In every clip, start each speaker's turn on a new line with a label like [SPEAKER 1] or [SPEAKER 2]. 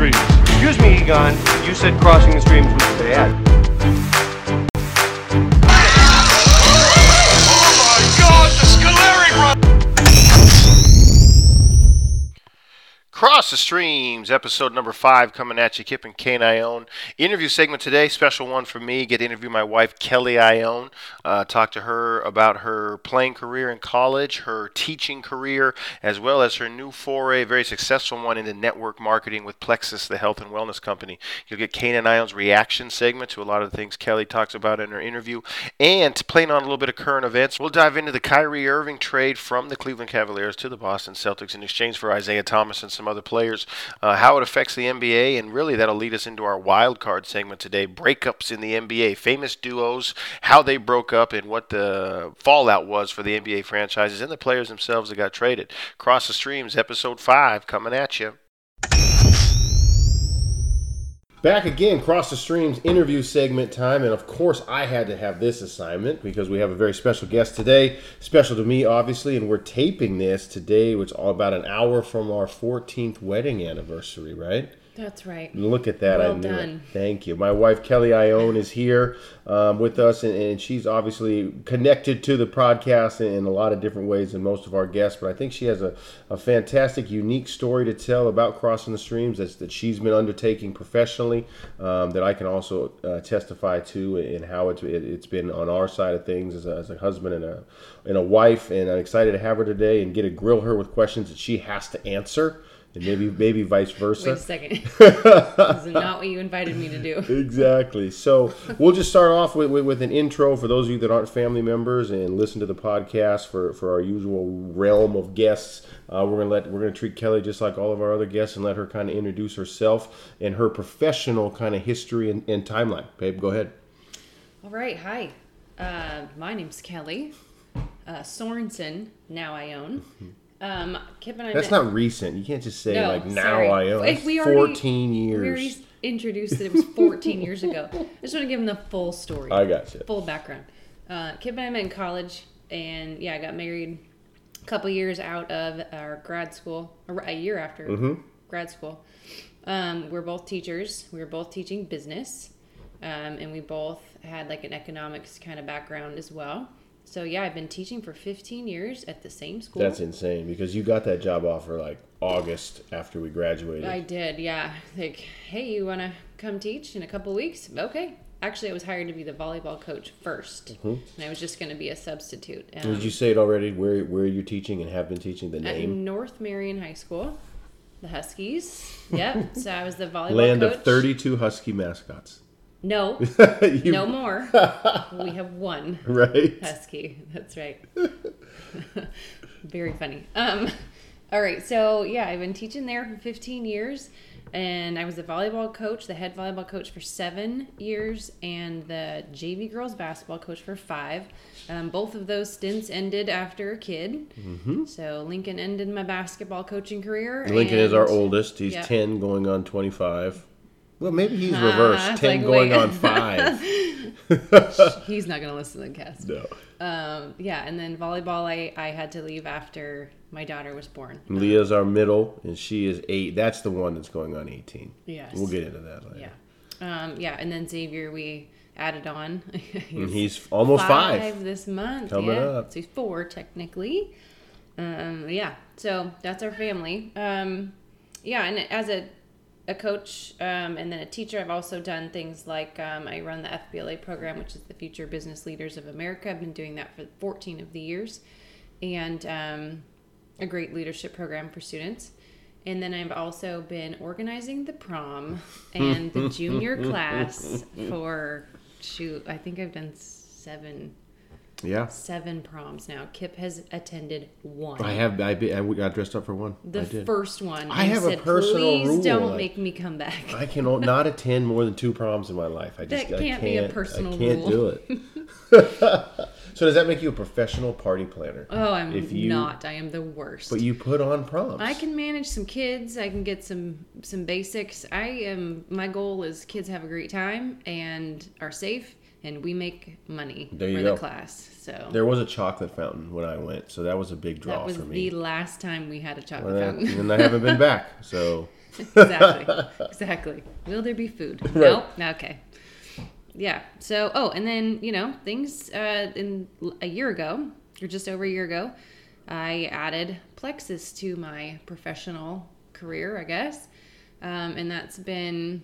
[SPEAKER 1] streams.
[SPEAKER 2] Excuse me, Egon. You said crossing the streams was bad.
[SPEAKER 3] Cross the Streams, episode number five, coming at you. Kip and Kane Ioane. Interview segment today, special one for me. Get to interview my wife, Kelly Ioane. Uh, talk to her about her playing career in college, her teaching career, as well as her new foray, very successful one into network marketing with Plexus, the health and wellness company. You'll get Kane and Ione's reaction segment to a lot of the things Kelly talks about in her interview, and playing on a little bit of current events, we'll dive into the Kyrie Irving trade from the Cleveland Cavaliers to the Boston Celtics in exchange for Isaiah Thomas and some other players, uh, how it affects the NBA, and really that'll lead us into our wild card segment today breakups in the NBA, famous duos, how they broke up, and what the fallout was for the NBA franchises and the players themselves that got traded. Cross the Streams, episode 5, coming at you. Back again, Cross the Streams interview segment time, and of course, I had to have this assignment because we have a very special guest today, special to me, obviously, and we're taping this today, which is all about an hour from our 14th wedding anniversary, right?
[SPEAKER 4] That's right.
[SPEAKER 3] Look at that! I
[SPEAKER 4] Well
[SPEAKER 3] knew it.
[SPEAKER 4] done.
[SPEAKER 3] Thank you. My wife Kelly Ioane is here um, with us, and, and she's obviously connected to the podcast in, in a lot of different ways than most of our guests. But I think she has a, a fantastic, unique story to tell about crossing the streams that's, that she's been undertaking professionally. Um, that I can also uh, testify to, and how it's it, it's been on our side of things as a, as a husband and a and a wife. And I'm excited to have her today and get to grill her with questions that she has to answer. And maybe, maybe vice versa.
[SPEAKER 4] Wait a second. this is not what you invited me to do.
[SPEAKER 3] Exactly. So we'll just start off with, with, with an intro for those of you that aren't family members and listen to the podcast for, for our usual realm of guests. Uh, we're gonna let we're gonna treat Kelly just like all of our other guests and let her kind of introduce herself and her professional kind of history and, and timeline. Babe, go ahead.
[SPEAKER 4] All right. Hi. Uh, my name's Kelly uh, Sorensen. Now Ioane. Um, Kip and I.
[SPEAKER 3] That's
[SPEAKER 4] met-
[SPEAKER 3] not recent. You can't just say
[SPEAKER 4] No,
[SPEAKER 3] like now
[SPEAKER 4] sorry.
[SPEAKER 3] Ioane.
[SPEAKER 4] Like, we already-
[SPEAKER 3] Fourteen
[SPEAKER 4] We already
[SPEAKER 3] years.
[SPEAKER 4] introduced that it was 14 years ago. I just want to give them the full story.
[SPEAKER 3] I got you.
[SPEAKER 4] full background. Uh, Kip and I met in college, and yeah, I got married a couple years out of our grad school, a year after
[SPEAKER 3] Mm-hmm.
[SPEAKER 4] grad school. Um, we're both teachers. We were both teaching business, um, and we both had like an economics kind of background as well. So yeah, I've been teaching for 15 years at the same school.
[SPEAKER 3] That's insane because you got that job offer like August after we graduated.
[SPEAKER 4] I did, yeah. Like, hey, you want to come teach in a couple weeks? Okay. Actually, I was hired to be the volleyball coach 1st and I was just going to be a substitute. Um,
[SPEAKER 3] Mm-hmm. Did you say it already? Where where you're teaching and have been teaching the
[SPEAKER 4] at
[SPEAKER 3] name?
[SPEAKER 4] North Marion High School, the Huskies. Yep. so I was the volleyball
[SPEAKER 3] Land
[SPEAKER 4] coach.
[SPEAKER 3] of 32 husky mascots.
[SPEAKER 4] No,
[SPEAKER 3] You-
[SPEAKER 4] no more. we have one
[SPEAKER 3] Right?
[SPEAKER 4] husky. That's right. Very funny. Um, all right, so yeah, I've been teaching there for 15 years, and I was the volleyball coach, the head volleyball coach for seven years, and the JV girls basketball coach for five. Um, both of those stints ended after a kid. Mm-hmm. So Lincoln ended my basketball coaching career.
[SPEAKER 3] Lincoln is our oldest. He's
[SPEAKER 4] Yeah.
[SPEAKER 3] 10 going on 25. Well, maybe he's reversed. 10
[SPEAKER 4] like,
[SPEAKER 3] going
[SPEAKER 4] wait.
[SPEAKER 3] on 5.
[SPEAKER 4] He's not gonna listen to the cast.
[SPEAKER 3] no.
[SPEAKER 4] Um, yeah, and then volleyball, I, I had to leave after my daughter was born.
[SPEAKER 3] Leah's our middle, and she is 8. That's the one that's going on 18.
[SPEAKER 4] Yes.
[SPEAKER 3] We'll get into that later.
[SPEAKER 4] Yeah. Um, yeah, and then Xavier we added on.
[SPEAKER 3] And he's almost 5.
[SPEAKER 4] this month.
[SPEAKER 3] Coming
[SPEAKER 4] yeah.
[SPEAKER 3] up.
[SPEAKER 4] So he's four technically. Um, yeah. So that's our family. Um, yeah, and as a a coach um, and then a teacher, I've also done things like um, I run the FBLA program, which is the Future Business Leaders of America. I've been doing that for 14 of the years, and um, a great leadership program for students. And then I've also been organizing the prom and the junior class for shoot. I think I've done seven
[SPEAKER 3] Yeah.
[SPEAKER 4] seven proms now. Kip has attended one.
[SPEAKER 3] I have. I, be, I got dressed up for one.
[SPEAKER 4] the first one.
[SPEAKER 3] I have a
[SPEAKER 4] said,
[SPEAKER 3] personal
[SPEAKER 4] Please
[SPEAKER 3] rule,
[SPEAKER 4] don't
[SPEAKER 3] like-
[SPEAKER 4] make me come back.
[SPEAKER 3] I can not attend more than two proms in my life. I just
[SPEAKER 4] That
[SPEAKER 3] I
[SPEAKER 4] can't be a
[SPEAKER 3] can't-
[SPEAKER 4] personal
[SPEAKER 3] I can't
[SPEAKER 4] rule.
[SPEAKER 3] do it. so does that make you a professional party planner?
[SPEAKER 4] oh, I'm
[SPEAKER 3] If you-
[SPEAKER 4] not. I am the worst.
[SPEAKER 3] But you put on proms.
[SPEAKER 4] I can manage some kids. I can get some some basics. I am. My goal is kids have a great time and are safe and we make money
[SPEAKER 3] There you
[SPEAKER 4] for
[SPEAKER 3] go.
[SPEAKER 4] the class. So
[SPEAKER 3] There was a chocolate fountain when I went, so that was a big draw
[SPEAKER 4] that was
[SPEAKER 3] for
[SPEAKER 4] the last time we had a chocolate
[SPEAKER 3] And
[SPEAKER 4] fountain.
[SPEAKER 3] And I haven't been back, so
[SPEAKER 4] exactly. Exactly. Will there be food? Nope. Okay. Yeah. So, oh, and then, you know, things uh, in a year ago, or just over a year ago, I added Plexus to my professional career, I guess. Um, and that's been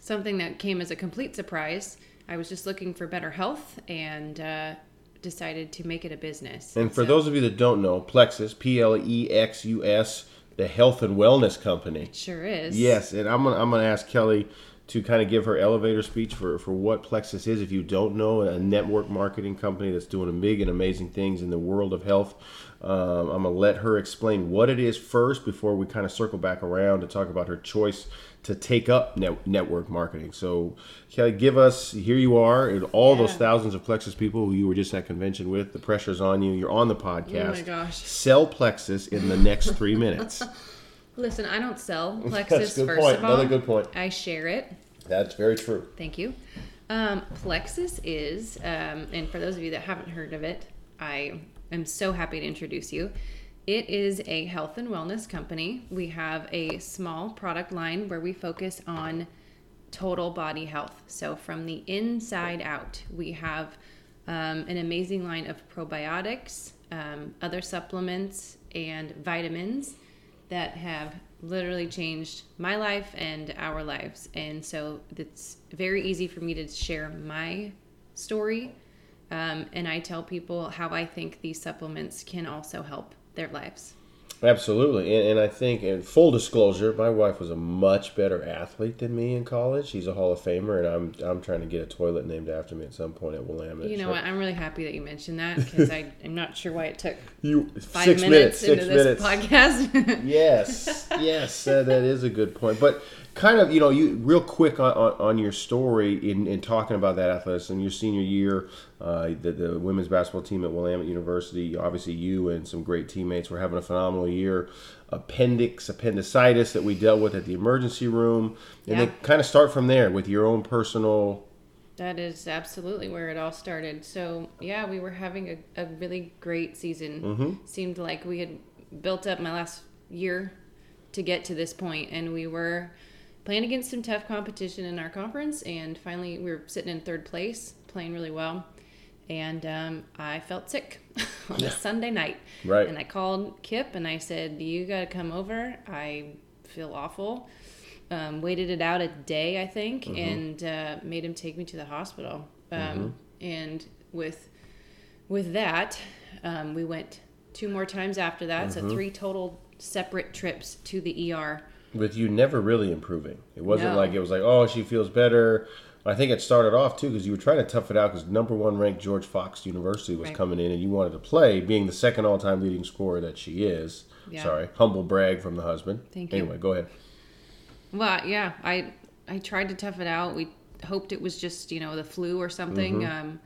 [SPEAKER 4] something that came as a complete surprise. I was just looking for better health and uh, decided to make it a business.
[SPEAKER 3] And for
[SPEAKER 4] So-
[SPEAKER 3] those of you that don't know, Plexus, P L E X U S, the health and wellness company.
[SPEAKER 4] It Sure is.
[SPEAKER 3] Yes, and I'm gonna I'm gonna ask Kelly to kind of give her elevator speech for for what Plexus is. If you don't know, a network marketing company that's doing big and amazing things in the world of health. Um, I'm gonna let her explain what it is first before we kind of circle back around to talk about her choice to take up net, network marketing. So, Kelly, give us here you are, and all those thousands of Plexus people who you were just at convention with. The pressure's on you. You're on the podcast.
[SPEAKER 4] Oh my gosh.
[SPEAKER 3] Sell Plexus in the next three minutes.
[SPEAKER 4] Listen, I don't sell Plexus first
[SPEAKER 3] point.
[SPEAKER 4] of all.
[SPEAKER 3] Another good point.
[SPEAKER 4] I share it.
[SPEAKER 3] That's very true.
[SPEAKER 4] Thank you. Um, Plexus is, um, and for those of you that haven't heard of it, I am so happy to introduce you. It is a health and wellness company. We have a small product line where we focus on total body health. So, from the inside out, we have um, an amazing line of probiotics, um, other supplements, and vitamins that have literally changed my life and our lives. And so it's very easy for me to share my story. Um, and I tell people how I think these supplements can also help their lives.
[SPEAKER 3] Absolutely, and, and I think, in full disclosure, my wife was a much better athlete than me in college. She's a Hall of Famer, and I'm I'm trying to get a toilet named after me at some point at Willamette.
[SPEAKER 4] You know
[SPEAKER 3] So-
[SPEAKER 4] what? I'm really happy that you mentioned that because I'm not sure why it took
[SPEAKER 3] You
[SPEAKER 4] five minutes,
[SPEAKER 3] minutes,
[SPEAKER 4] into this
[SPEAKER 3] minutes.
[SPEAKER 4] podcast.
[SPEAKER 3] yes, yes, that is a good point. But kind of, you know, you real quick on, on, on your story in, in talking about that athleticism, your senior year, uh, the, the women's basketball team at Willamette University, obviously you and some great teammates were having a phenomenal year. Appendix, appendicitis that we dealt with at the emergency room, and
[SPEAKER 4] Yeah.
[SPEAKER 3] then kind of start from there with your own personal.
[SPEAKER 4] That is absolutely where it all started. So yeah, we were having a, a really great season.
[SPEAKER 3] Mm-hmm.
[SPEAKER 4] Seemed like we had built up my last year to get to this point, and we were playing against some tough competition in our conference. And finally, we were sitting in third place, playing really well. And um, I felt sick on a Sunday night.
[SPEAKER 3] Right.
[SPEAKER 4] And I called Kip and I said, "You got to come over. I feel awful." um, waited it out a day, I think, and uh, made him take me to the hospital. Um, And with with that, um, we went two more times after that, so three total separate trips to the ER.
[SPEAKER 3] With you never really improving. It wasn't
[SPEAKER 4] No.
[SPEAKER 3] like it was like, oh, she feels better. I think it started off too because you were trying to tough it out because number one ranked George Fox University was
[SPEAKER 4] Right.
[SPEAKER 3] coming in and you wanted to play, being the second all time leading scorer that she is.
[SPEAKER 4] Yeah.
[SPEAKER 3] Sorry, humble brag from the husband.
[SPEAKER 4] Thank you.
[SPEAKER 3] Anyway, go ahead.
[SPEAKER 4] Well, yeah, I I tried to tough it out. We hoped it was just you know the flu or something. Um,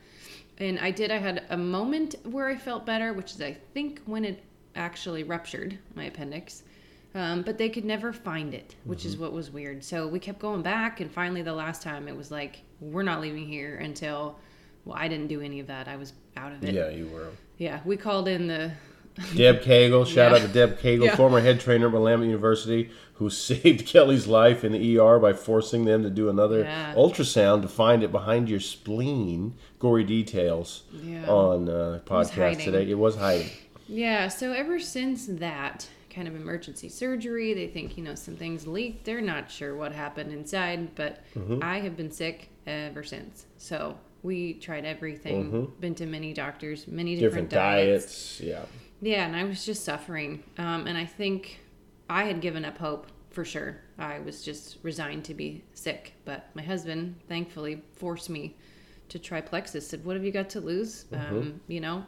[SPEAKER 4] and I did. I had a moment where I felt better, which is I think when it actually ruptured my appendix. Um, but they could never find it, which is what was weird. So we kept going back, and finally, the last time it was like, we're not leaving here until. Well, I didn't do any of that. I was out of it.
[SPEAKER 3] Yeah, you were.
[SPEAKER 4] Yeah, we called in the.
[SPEAKER 3] Deb Cagle, shout
[SPEAKER 4] Yeah.
[SPEAKER 3] out to Deb Cagle,
[SPEAKER 4] Yeah.
[SPEAKER 3] former head trainer at Willamette University, who saved Kelly's life in the ER by forcing them to do another
[SPEAKER 4] Yeah.
[SPEAKER 3] ultrasound to find it behind your spleen. Gory details
[SPEAKER 4] Yeah.
[SPEAKER 3] on uh, podcast
[SPEAKER 4] hiding.
[SPEAKER 3] today. It was hiding.
[SPEAKER 4] Yeah, so ever since that kind of emergency surgery, they think, you know, some things leaked. They're not sure what happened inside, but
[SPEAKER 3] Mm-hmm.
[SPEAKER 4] I have been sick ever since. So we tried everything, been to many doctors, many different,
[SPEAKER 3] Mm-hmm. Different diets. Yeah.
[SPEAKER 4] Yeah, and I was just suffering. Um, and I think I had given up hope for sure. I was just resigned to be sick. But my husband, thankfully, forced me to try Plexus. Said, "What have you got to lose?
[SPEAKER 3] Mm-hmm.
[SPEAKER 4] Um, you know,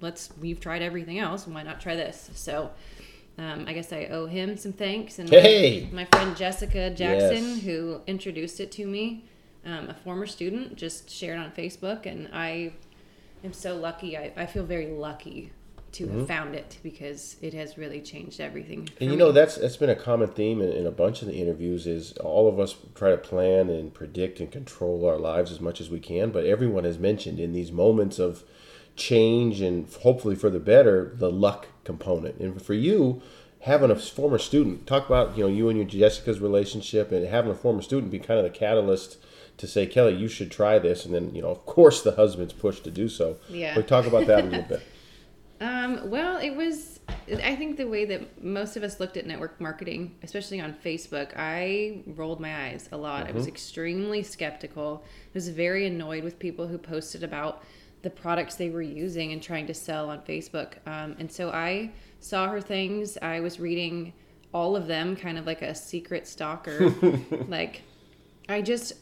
[SPEAKER 4] let's. We've tried everything else. Why not try this?" So. Um, I guess I owe him some thanks, and my-
[SPEAKER 3] Hey!
[SPEAKER 4] my, friend Jessica Jackson,
[SPEAKER 3] Yes.
[SPEAKER 4] who introduced it to me, um, a former student, just shared on Facebook, and I am so lucky. I, I feel very lucky to have found it because it has really changed everything.
[SPEAKER 3] And you
[SPEAKER 4] me.
[SPEAKER 3] know that's that's been a common theme in, in a bunch of the interviews is all of us try to plan and predict and control our lives as much as we can, but everyone has mentioned in these moments of change and hopefully for the better the luck component. And for you, having a former student talk about you know you and your Jessica's relationship and having a former student be kind of the catalyst to say Kelly you should try this and then you know of course the husband's pushed to do so.
[SPEAKER 4] Yeah.
[SPEAKER 3] But talk about that a little bit.
[SPEAKER 4] Um, well, it was. I think the way that most of us looked at network marketing, especially on Facebook, I rolled my eyes a lot. I was extremely skeptical. I was very annoyed with people who posted about the products they were using and trying to sell on Facebook. Um, and so I saw her things. I was reading all of them, kind of like a secret stalker. like, I just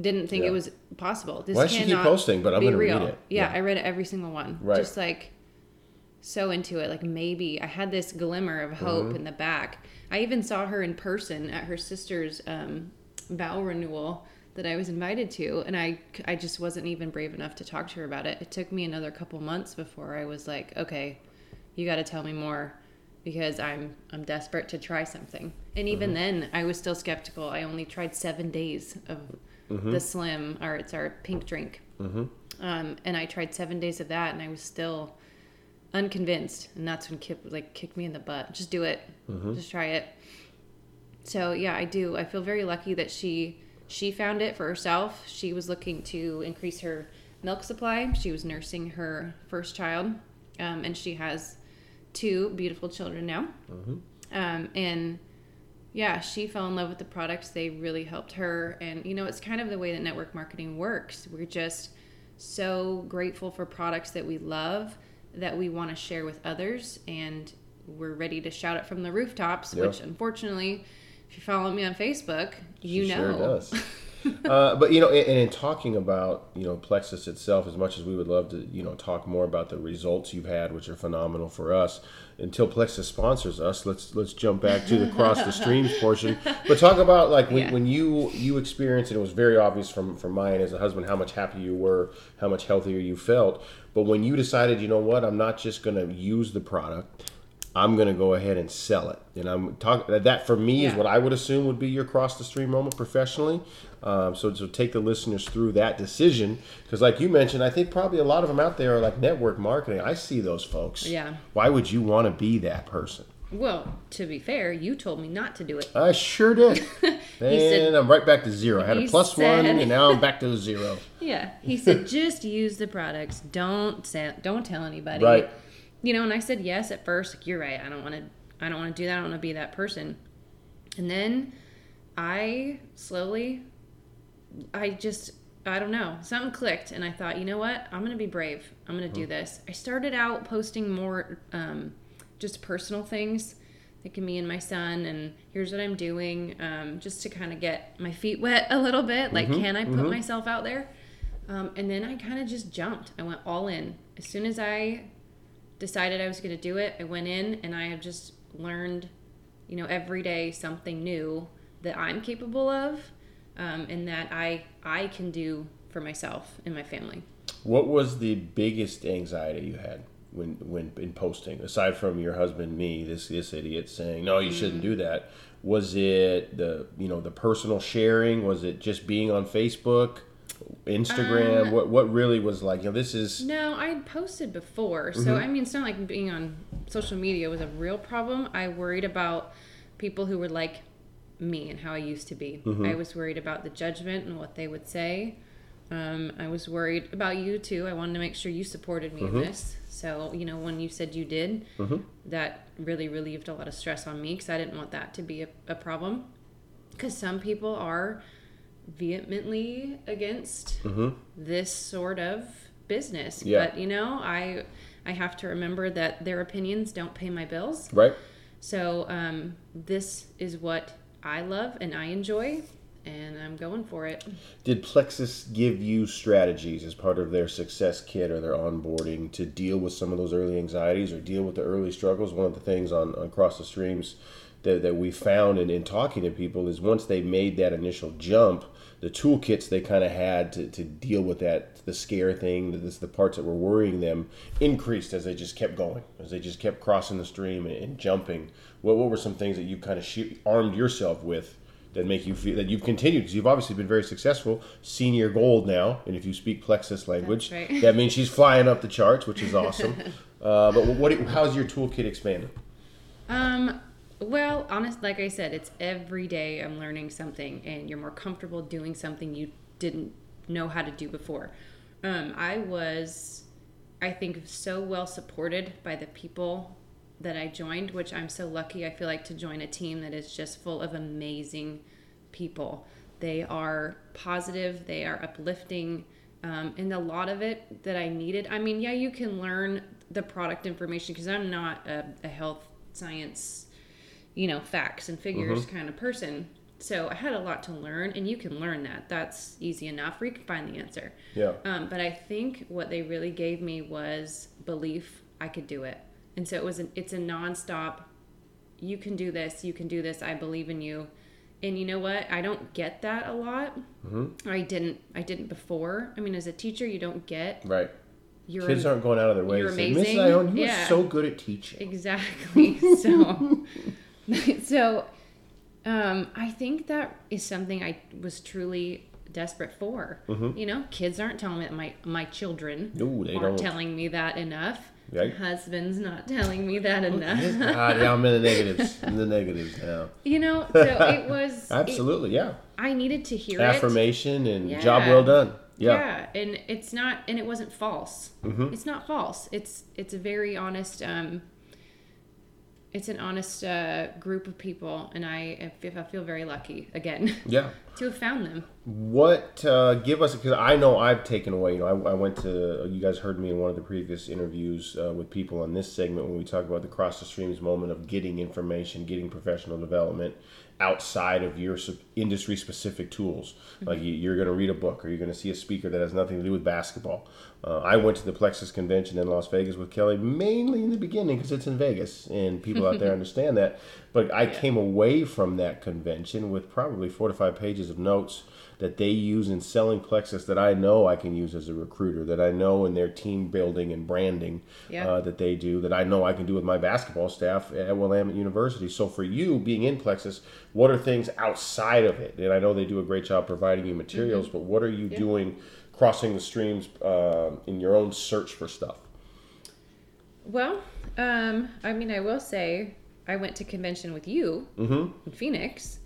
[SPEAKER 4] didn't think
[SPEAKER 3] Yeah.
[SPEAKER 4] it was possible. This
[SPEAKER 3] Why she keep posting? But I'm gonna read it.
[SPEAKER 4] Yeah,
[SPEAKER 3] Yeah.
[SPEAKER 4] I read every single one.
[SPEAKER 3] Right.
[SPEAKER 4] Just like so into it. Like maybe I had this glimmer of hope
[SPEAKER 3] Mm-hmm.
[SPEAKER 4] in the back. I even saw her in person at her sister's um, vow renewal that I was invited to, and I I just wasn't even brave enough to talk to her about it. It took me another couple months before I was like, okay, you got to tell me more because I'm I'm desperate to try something. And even
[SPEAKER 3] Mm-hmm.
[SPEAKER 4] then, I was still skeptical. I only tried seven days of
[SPEAKER 3] Mm-hmm.
[SPEAKER 4] the slim, or it's our pink drink. Um, and I tried seven days of that, and I was still unconvinced. And that's when Kip like kicked me in the butt. Just do it. Just try it. So yeah, I do. I feel very lucky that she she found it for herself. She was looking to increase her milk supply. She was nursing her first child, um, and she has two beautiful children now. Um, and yeah, she fell in love with the products. They really helped her. And, you know, it's kind of the way that network marketing works. We're just so grateful for products that we love that we want to share with others. And we're ready to shout it from the rooftops,
[SPEAKER 3] Yeah.
[SPEAKER 4] which unfortunately, if you follow me on Facebook, you
[SPEAKER 3] She
[SPEAKER 4] know.
[SPEAKER 3] Sure does. uh, but you know, and, and in talking about you know Plexus itself, as much as we would love to you know talk more about the results you've had, which are phenomenal for us. Until Plexus sponsors us, let's let's jump back to the cross the streams portion. But talk about like when,
[SPEAKER 4] Yeah.
[SPEAKER 3] when you you experienced, and it was very obvious from from mine as a husband how much happier you were, how much healthier you felt. But when you decided, you know what, I'm not just going to use the product. I'm going to go ahead and sell it. And I'm talking that for me is what I would assume would be your cross the stream moment professionally. Um, so, so take the listeners through that decision because, like you mentioned, I think probably a lot of them out there are like network marketing. I see those folks.
[SPEAKER 4] Yeah.
[SPEAKER 3] Why would you want to be that person?
[SPEAKER 4] Well, to be fair, you told me not to do it.
[SPEAKER 3] I sure did. and
[SPEAKER 4] said-
[SPEAKER 3] I'm right back to zero. I had a plus one, and now I'm back to zero.
[SPEAKER 4] Yeah, he said just use the products. Don't say, don't tell anybody.
[SPEAKER 3] Right.
[SPEAKER 4] You know, and I said yes at first. Like, You're right. I don't want to. I don't want to do that. I don't want to be that person. And then I slowly, I just, I don't know, something clicked, and I thought, you know what? I'm gonna be brave. I'm gonna do this. I started out posting more, um, just personal things. Can me and my son, and here's what I'm doing, um, just to kind of get my feet wet a little bit. Like, can I put myself out there? Um, and then I kind of just jumped. I went all in. As soon as I decided I was going to do it, I went in and I have just learned, you know, every day something new that I'm capable of um, and that I I can do for myself and my family.
[SPEAKER 3] What was the biggest anxiety you had when when in posting, aside from your husband, me, this this idiot saying, "No, you shouldn't do that." Was it the you know the personal sharing? Was it just being on Facebook, Instagram? Uh, what what really was like? You know, this is
[SPEAKER 4] No, I posted before. So, mm-hmm. I mean, it's not like being on social media was a real problem. I worried about people who were like me and how I used to be. Mm-hmm. I was worried about the judgment and what they would say. Um, I was worried about you too. I wanted to make sure you supported me in mm-hmm. this. So, you know, when you said you did, that really relieved a lot of stress on me because I didn't want that to be a, a problem. Because some people are vehemently against this sort of business.
[SPEAKER 3] Yeah.
[SPEAKER 4] But you know, I I have to remember that their opinions don't pay my bills.
[SPEAKER 3] right.
[SPEAKER 4] So um, this is what I love and I enjoy, and I'm going for it.
[SPEAKER 3] Did Plexus give you strategies as part of their success kit or their onboarding to deal with some of those early anxieties or deal with the early struggles? One of the things on, on Cross the Streams that, that we found in, in talking to people is once they made that initial jump, the toolkits they kind of had to, to deal with that the scare thing the, the parts that were worrying them increased as they just kept going as they just kept crossing the stream and, and jumping. What, what were some things that you kind of armed yourself with that make you feel that you've continued? Because you've obviously been very successful senior gold now and if you speak plexus language
[SPEAKER 4] right.
[SPEAKER 3] that means she's flying up the charts which is awesome. Uh, but what how's your toolkit expanded?
[SPEAKER 4] Um, well, honest, like I said, it's every day I'm learning something, and you're more comfortable doing something you didn't know how to do before. Um, I was, I think, so well supported by the people that I joined, which I'm so lucky. I feel like to join a team that is just full of amazing people. They are positive, they are uplifting, um, and a lot of it that I needed. I mean, yeah, you can learn the product information because I'm not a, a health science, you know, facts and figures kind of person. So I had a lot to learn, and you can learn that. That's easy enough, or you can find the answer.
[SPEAKER 3] yeah
[SPEAKER 4] Um, but I think what they really gave me was belief I could do it, and so it was. An, it's a nonstop. You can do this. You can do this. I believe in you. And you know what? I don't get that a lot.
[SPEAKER 3] Mm-hmm.
[SPEAKER 4] I didn't. I didn't before. I mean, as a teacher, you don't get
[SPEAKER 3] right
[SPEAKER 4] your
[SPEAKER 3] kids aren't going out of their way
[SPEAKER 4] you're
[SPEAKER 3] to say
[SPEAKER 4] amazing.
[SPEAKER 3] mrs ioane you
[SPEAKER 4] Yeah.
[SPEAKER 3] are so good at teaching
[SPEAKER 4] Exactly. So, so um, I think that is something I was truly desperate for. You know, kids aren't telling me that my my children
[SPEAKER 3] Mm-hmm. No, they
[SPEAKER 4] aren't
[SPEAKER 3] don't.
[SPEAKER 4] telling me that enough.
[SPEAKER 3] Right.
[SPEAKER 4] Husband's not telling me that enough.
[SPEAKER 3] ah, yeah, i'm in the negatives in the negatives now
[SPEAKER 4] you know, so it was. it-
[SPEAKER 3] absolutely yeah
[SPEAKER 4] I needed to hear it.
[SPEAKER 3] affirmation and job well done yeah,
[SPEAKER 4] yeah and it's not and it wasn't false
[SPEAKER 3] Mm-hmm.
[SPEAKER 4] it's not false it's it's a very honest um it's an honest uh, group of people and I, I feel, I feel very lucky again
[SPEAKER 3] yeah.
[SPEAKER 4] to have found them
[SPEAKER 3] What uh, give us because I know I've taken away. You know, I, I went to you guys heard me in one of the previous interviews uh, with people on this segment when we talk about the cross the streams moment of getting information, getting professional development outside of your industry specific tools. Like you, you're going to read a book or you're going to see a speaker that has nothing to do with basketball. Uh, I went to the Plexus convention in Las Vegas with Kelly mainly in the beginning because it's in Vegas and people out there understand that. But I came away from that convention with probably four to five pages of notes that they use in selling Plexus that I know I can use as a recruiter, that I know in their team building and branding
[SPEAKER 4] Yeah.
[SPEAKER 3] uh, that they do, that I know I can do with my basketball staff at Willamette University. So for you being in Plexus, what are things outside of it? And I know they do a great job providing you materials, but what are you doing crossing the streams uh, in your own search for stuff?
[SPEAKER 4] well um i mean i will say i went to convention with you in phoenix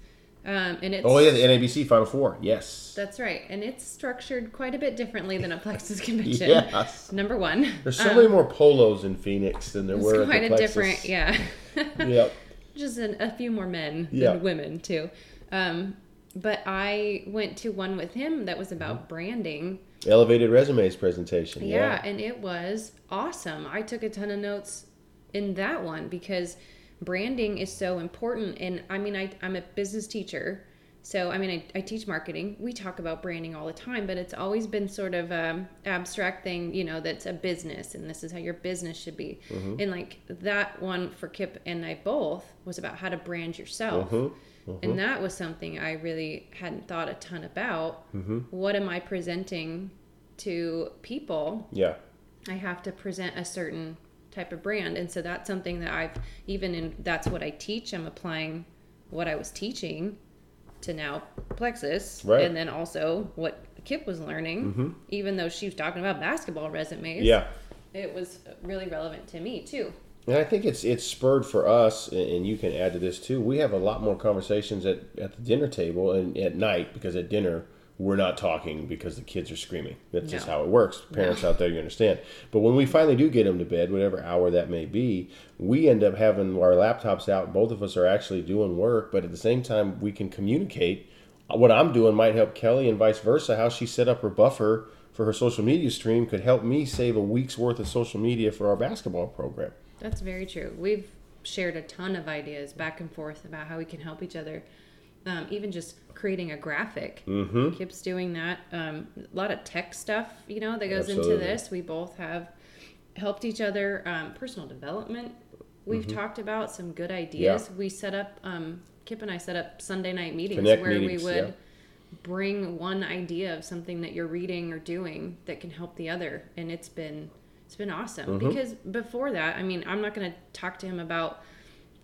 [SPEAKER 4] um and it's
[SPEAKER 3] Oh yeah, the NABC Final Four. Yes.
[SPEAKER 4] that's right and it's structured quite a bit differently than a plexus convention
[SPEAKER 3] Yes.
[SPEAKER 4] number one
[SPEAKER 3] There's so many more polos in Phoenix than there were at
[SPEAKER 4] quite
[SPEAKER 3] the
[SPEAKER 4] a different yeah
[SPEAKER 3] Yep.
[SPEAKER 4] just an, a few more men
[SPEAKER 3] Yeah.
[SPEAKER 4] than women too. Um, but I went to one with him that was about branding.
[SPEAKER 3] Elevated resumes presentation.
[SPEAKER 4] Yeah.
[SPEAKER 3] Yeah.
[SPEAKER 4] and it was awesome. I took a ton of notes in that one because branding is so important. And I mean, I, I'm a business teacher. So, I mean, I, I teach marketing. We talk about branding all the time, but it's always been sort of um abstract thing, you know, that's a business and this is how your business should be. Mm-hmm. And like that one for Kip and I both was about how to brand yourself. Mm-hmm. Mm-hmm. And that was something I really hadn't thought a ton about. What am I presenting to people?
[SPEAKER 3] Yeah.
[SPEAKER 4] I have to present a certain type of brand. And so that's something that I've even in that's what I teach. I'm applying what I was teaching to now Plexus.
[SPEAKER 3] Right.
[SPEAKER 4] And then also what Kip was learning, mm-hmm. even though she was talking about basketball resumes.
[SPEAKER 3] Yeah.
[SPEAKER 4] It was really relevant to me too.
[SPEAKER 3] And I think it's it's spurred for us, and and you can add to this too. We have a lot more conversations at, at the dinner table and at night because at dinner we're not talking because the kids are screaming. That's just how it works. Parents out there, you understand. But when we finally do get them to bed, whatever hour that may be, we end up having our laptops out. Both of us are actually doing work, but at the same time, we can communicate. What I'm doing might help Kelly, and vice versa. How she set up her buffer for her social media stream could help me save a week's worth of social media for our basketball program.
[SPEAKER 4] That's very true. We've shared a ton of ideas back and forth about how we can help each other. Um, even just creating a graphic. Mm-hmm. Kip's doing that. Um, a lot of tech stuff, you know, that goes
[SPEAKER 3] Absolutely.
[SPEAKER 4] into this. We both have helped each other. Um, personal development. We've
[SPEAKER 3] Mm-hmm.
[SPEAKER 4] talked about some good ideas. We set up. Um, Kip and I set up Sunday night meetings
[SPEAKER 3] Connect
[SPEAKER 4] where
[SPEAKER 3] meetings,
[SPEAKER 4] we would
[SPEAKER 3] yeah.
[SPEAKER 4] bring one idea of something that you're reading or doing that can help the other and it's been it's been awesome
[SPEAKER 3] Mm-hmm.
[SPEAKER 4] because before that i mean i'm not going to talk to him about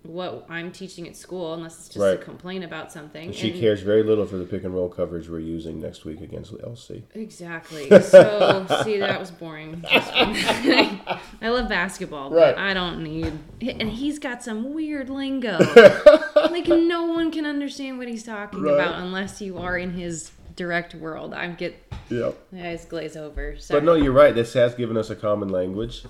[SPEAKER 4] what i'm teaching at school unless it's just
[SPEAKER 3] Right.
[SPEAKER 4] a complaint about something
[SPEAKER 3] She
[SPEAKER 4] And-
[SPEAKER 3] cares very little for the pick and roll coverage we're using next week against LC.
[SPEAKER 4] Exactly. So, see, that was boring. I love basketball, but I don't need. And he's got some weird lingo. like no one can understand what he's talking
[SPEAKER 3] Right.
[SPEAKER 4] about unless you are in his direct world. I get
[SPEAKER 3] Yep.
[SPEAKER 4] my eyes glaze over. So
[SPEAKER 3] But no, you're right. This has given us a common language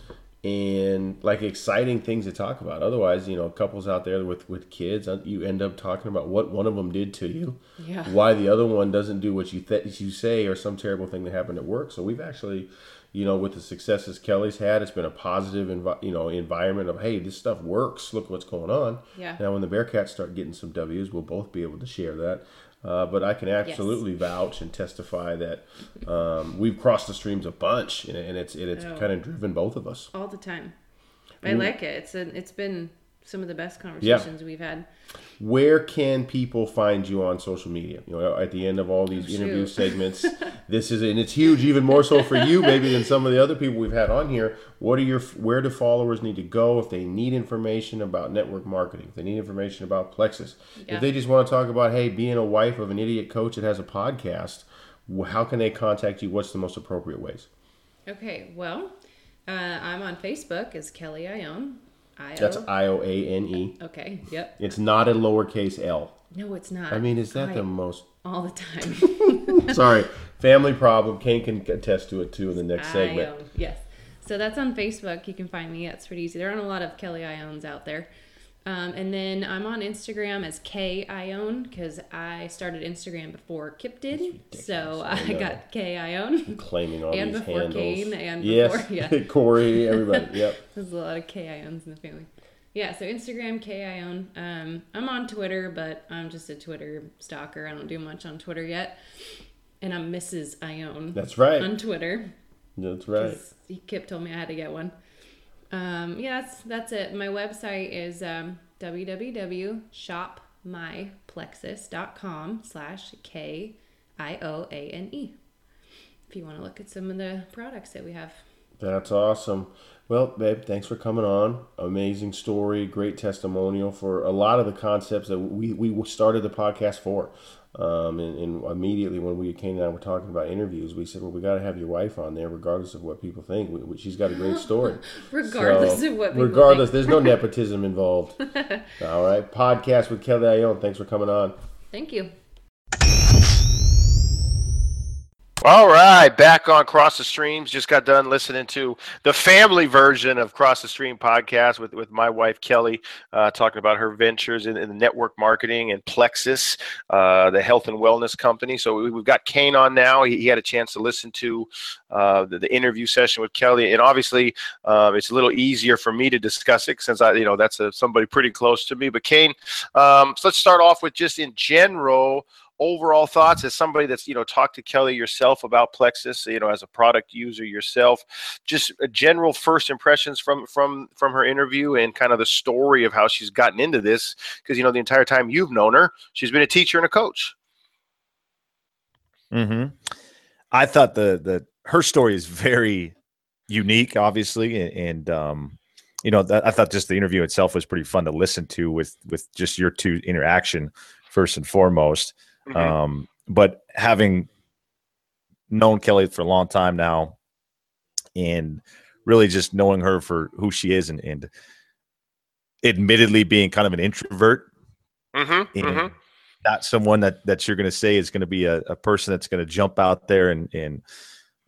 [SPEAKER 3] and like exciting things to talk about. Otherwise, you know, couples out there with with kids, uh, you end up talking about what one of them did to you,
[SPEAKER 4] Yeah.
[SPEAKER 3] why the other one doesn't do what you th- you say, or some terrible thing that happened at work. So we've actually, you know, with the successes Kelly's had, it's been a positive, envi- you know, environment of hey, this stuff works. Look what's going on.
[SPEAKER 4] Yeah.
[SPEAKER 3] Now, when the Bearcats start getting some W's, we'll both be able to share that. Uh, but I can absolutely vouch and testify that um, we've crossed the streams a bunch, and, and it's and it's
[SPEAKER 4] Oh.
[SPEAKER 3] kind of driven both of us.
[SPEAKER 4] all the time. I like it. It's a, it's been some of the best conversations we've had.
[SPEAKER 3] Where can people find you on social media? You know, at the end of all these interview
[SPEAKER 4] Oh,
[SPEAKER 3] segments, this is and it's huge, even more so for you maybe than some of the other people we've had on here. What are your where do followers need to go if they need information about network marketing? If they need information about Plexus,
[SPEAKER 4] Yeah.
[SPEAKER 3] if they just want to talk about hey, being a wife of an idiot coach that has a podcast, how can they contact you? What's the most appropriate ways?
[SPEAKER 4] Okay, well, uh, I'm on Facebook as Kelly Ioane. I
[SPEAKER 3] That's I O A N E.
[SPEAKER 4] okay. Yep.
[SPEAKER 3] It's not a lowercase l.
[SPEAKER 4] No, it's not.
[SPEAKER 3] I mean, is that
[SPEAKER 4] I-
[SPEAKER 3] the most?
[SPEAKER 4] all the time?
[SPEAKER 3] Sorry, family problem. Kane can attest to it too in the next segment.
[SPEAKER 4] yes. So that's on Facebook. You can find me. That's pretty easy. There aren't a lot of Kelly Ioanes out there. Um, and then I'm on Instagram as K Ioane because I started Instagram before Kip did. So
[SPEAKER 3] I
[SPEAKER 4] I, got K Ioane.
[SPEAKER 3] Claiming all
[SPEAKER 4] And
[SPEAKER 3] these
[SPEAKER 4] before
[SPEAKER 3] handles.
[SPEAKER 4] Kane and
[SPEAKER 3] yes,
[SPEAKER 4] before- yeah.
[SPEAKER 3] Corey, everybody. Yep.
[SPEAKER 4] There's a lot of K Ioanes in the family. Yeah, so Instagram K Ioane. Um, I'm on Twitter, but I'm just a Twitter stalker. I don't do much on Twitter yet. And I'm Mrs. Ioane
[SPEAKER 3] That's right.
[SPEAKER 4] on Twitter.
[SPEAKER 3] That's right.
[SPEAKER 4] Kip told me I had to get one. Um, yeah, that's it. My website is um, www.shopmyplexus.com slash K I O A N E. If you want to look at some of the products that we have.
[SPEAKER 3] That's awesome. Well, babe, thanks for coming on. Amazing story, great testimonial for a lot of the concepts that we, we started the podcast for. Um, and, and immediately when we came and I were talking about interviews, we said, "Well, we got to have your wife on there, regardless of what people think. We, we- she's got a great story,
[SPEAKER 4] Regardless
[SPEAKER 3] So,
[SPEAKER 4] of what people
[SPEAKER 3] regardless, there's no nepotism involved. All right, podcast with Kelly Ioane. Thanks for coming on.
[SPEAKER 4] Thank you.
[SPEAKER 5] All right, back on Cross the Streams. Just got done listening to the family version of Cross the Stream podcast with, with my wife Kelly, uh, talking about her ventures in, in network marketing and Plexus, uh, the health and wellness company. So we, we've got Kane on now. He, he had a chance to listen to uh, the, the interview session with Kelly, and obviously um, it's a little easier for me to discuss it since I, you know, that's a, somebody pretty close to me. But Kane, um, so let's start off with just in general overall thoughts as somebody that's you know talked to kelly yourself about plexus you know as a product user yourself just a general first impressions from from from her interview and kind of the story of how she's gotten into this because you know the entire time you've known her she's been a teacher and a coach
[SPEAKER 6] hmm I thought the the her story is very unique, obviously, and, and um, you know, I thought just the interview itself was pretty fun to listen to with with just your two interaction first and foremost.
[SPEAKER 5] Mhm.
[SPEAKER 6] Um, but having known Kelly for a long time now, and really just knowing her for who she is, and, and admittedly being kind of an introvert,
[SPEAKER 5] mm-hmm,
[SPEAKER 6] and
[SPEAKER 5] mm-hmm.
[SPEAKER 6] not someone that that you're going to say is going to be a, a person that's going to jump out there and and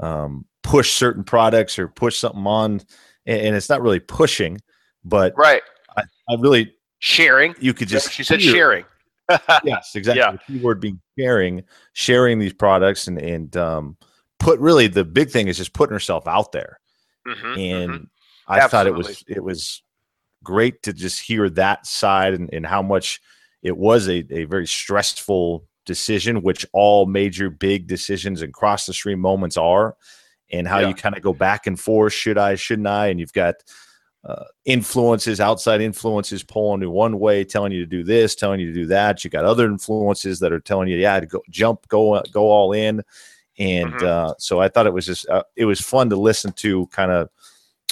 [SPEAKER 6] um, push certain products or push something on, and, and it's not really pushing, but
[SPEAKER 5] right
[SPEAKER 6] I, I really
[SPEAKER 5] sharing
[SPEAKER 6] you could just
[SPEAKER 5] she said
[SPEAKER 6] hear-
[SPEAKER 5] sharing
[SPEAKER 6] yes exactly
[SPEAKER 5] Yeah.
[SPEAKER 6] the keyword being sharing sharing these products and and um, put really the big thing is just putting herself out there
[SPEAKER 5] Mhm,
[SPEAKER 6] and
[SPEAKER 5] mhm.
[SPEAKER 6] I thought it was it was great to just hear that side and, and how much it was a, a very stressful decision, which all major big decisions and cross the stream moments are, and how
[SPEAKER 5] Yeah.
[SPEAKER 6] you kind of go back and forth, should I, shouldn't I? And you've got uh, influences, outside influences pulling you one way, telling you to do this, telling you to do that. You got other influences that are telling you, yeah, to go jump, go go all in. And
[SPEAKER 3] Mhm.
[SPEAKER 6] uh, so I thought it was just uh, it was fun to listen to kind of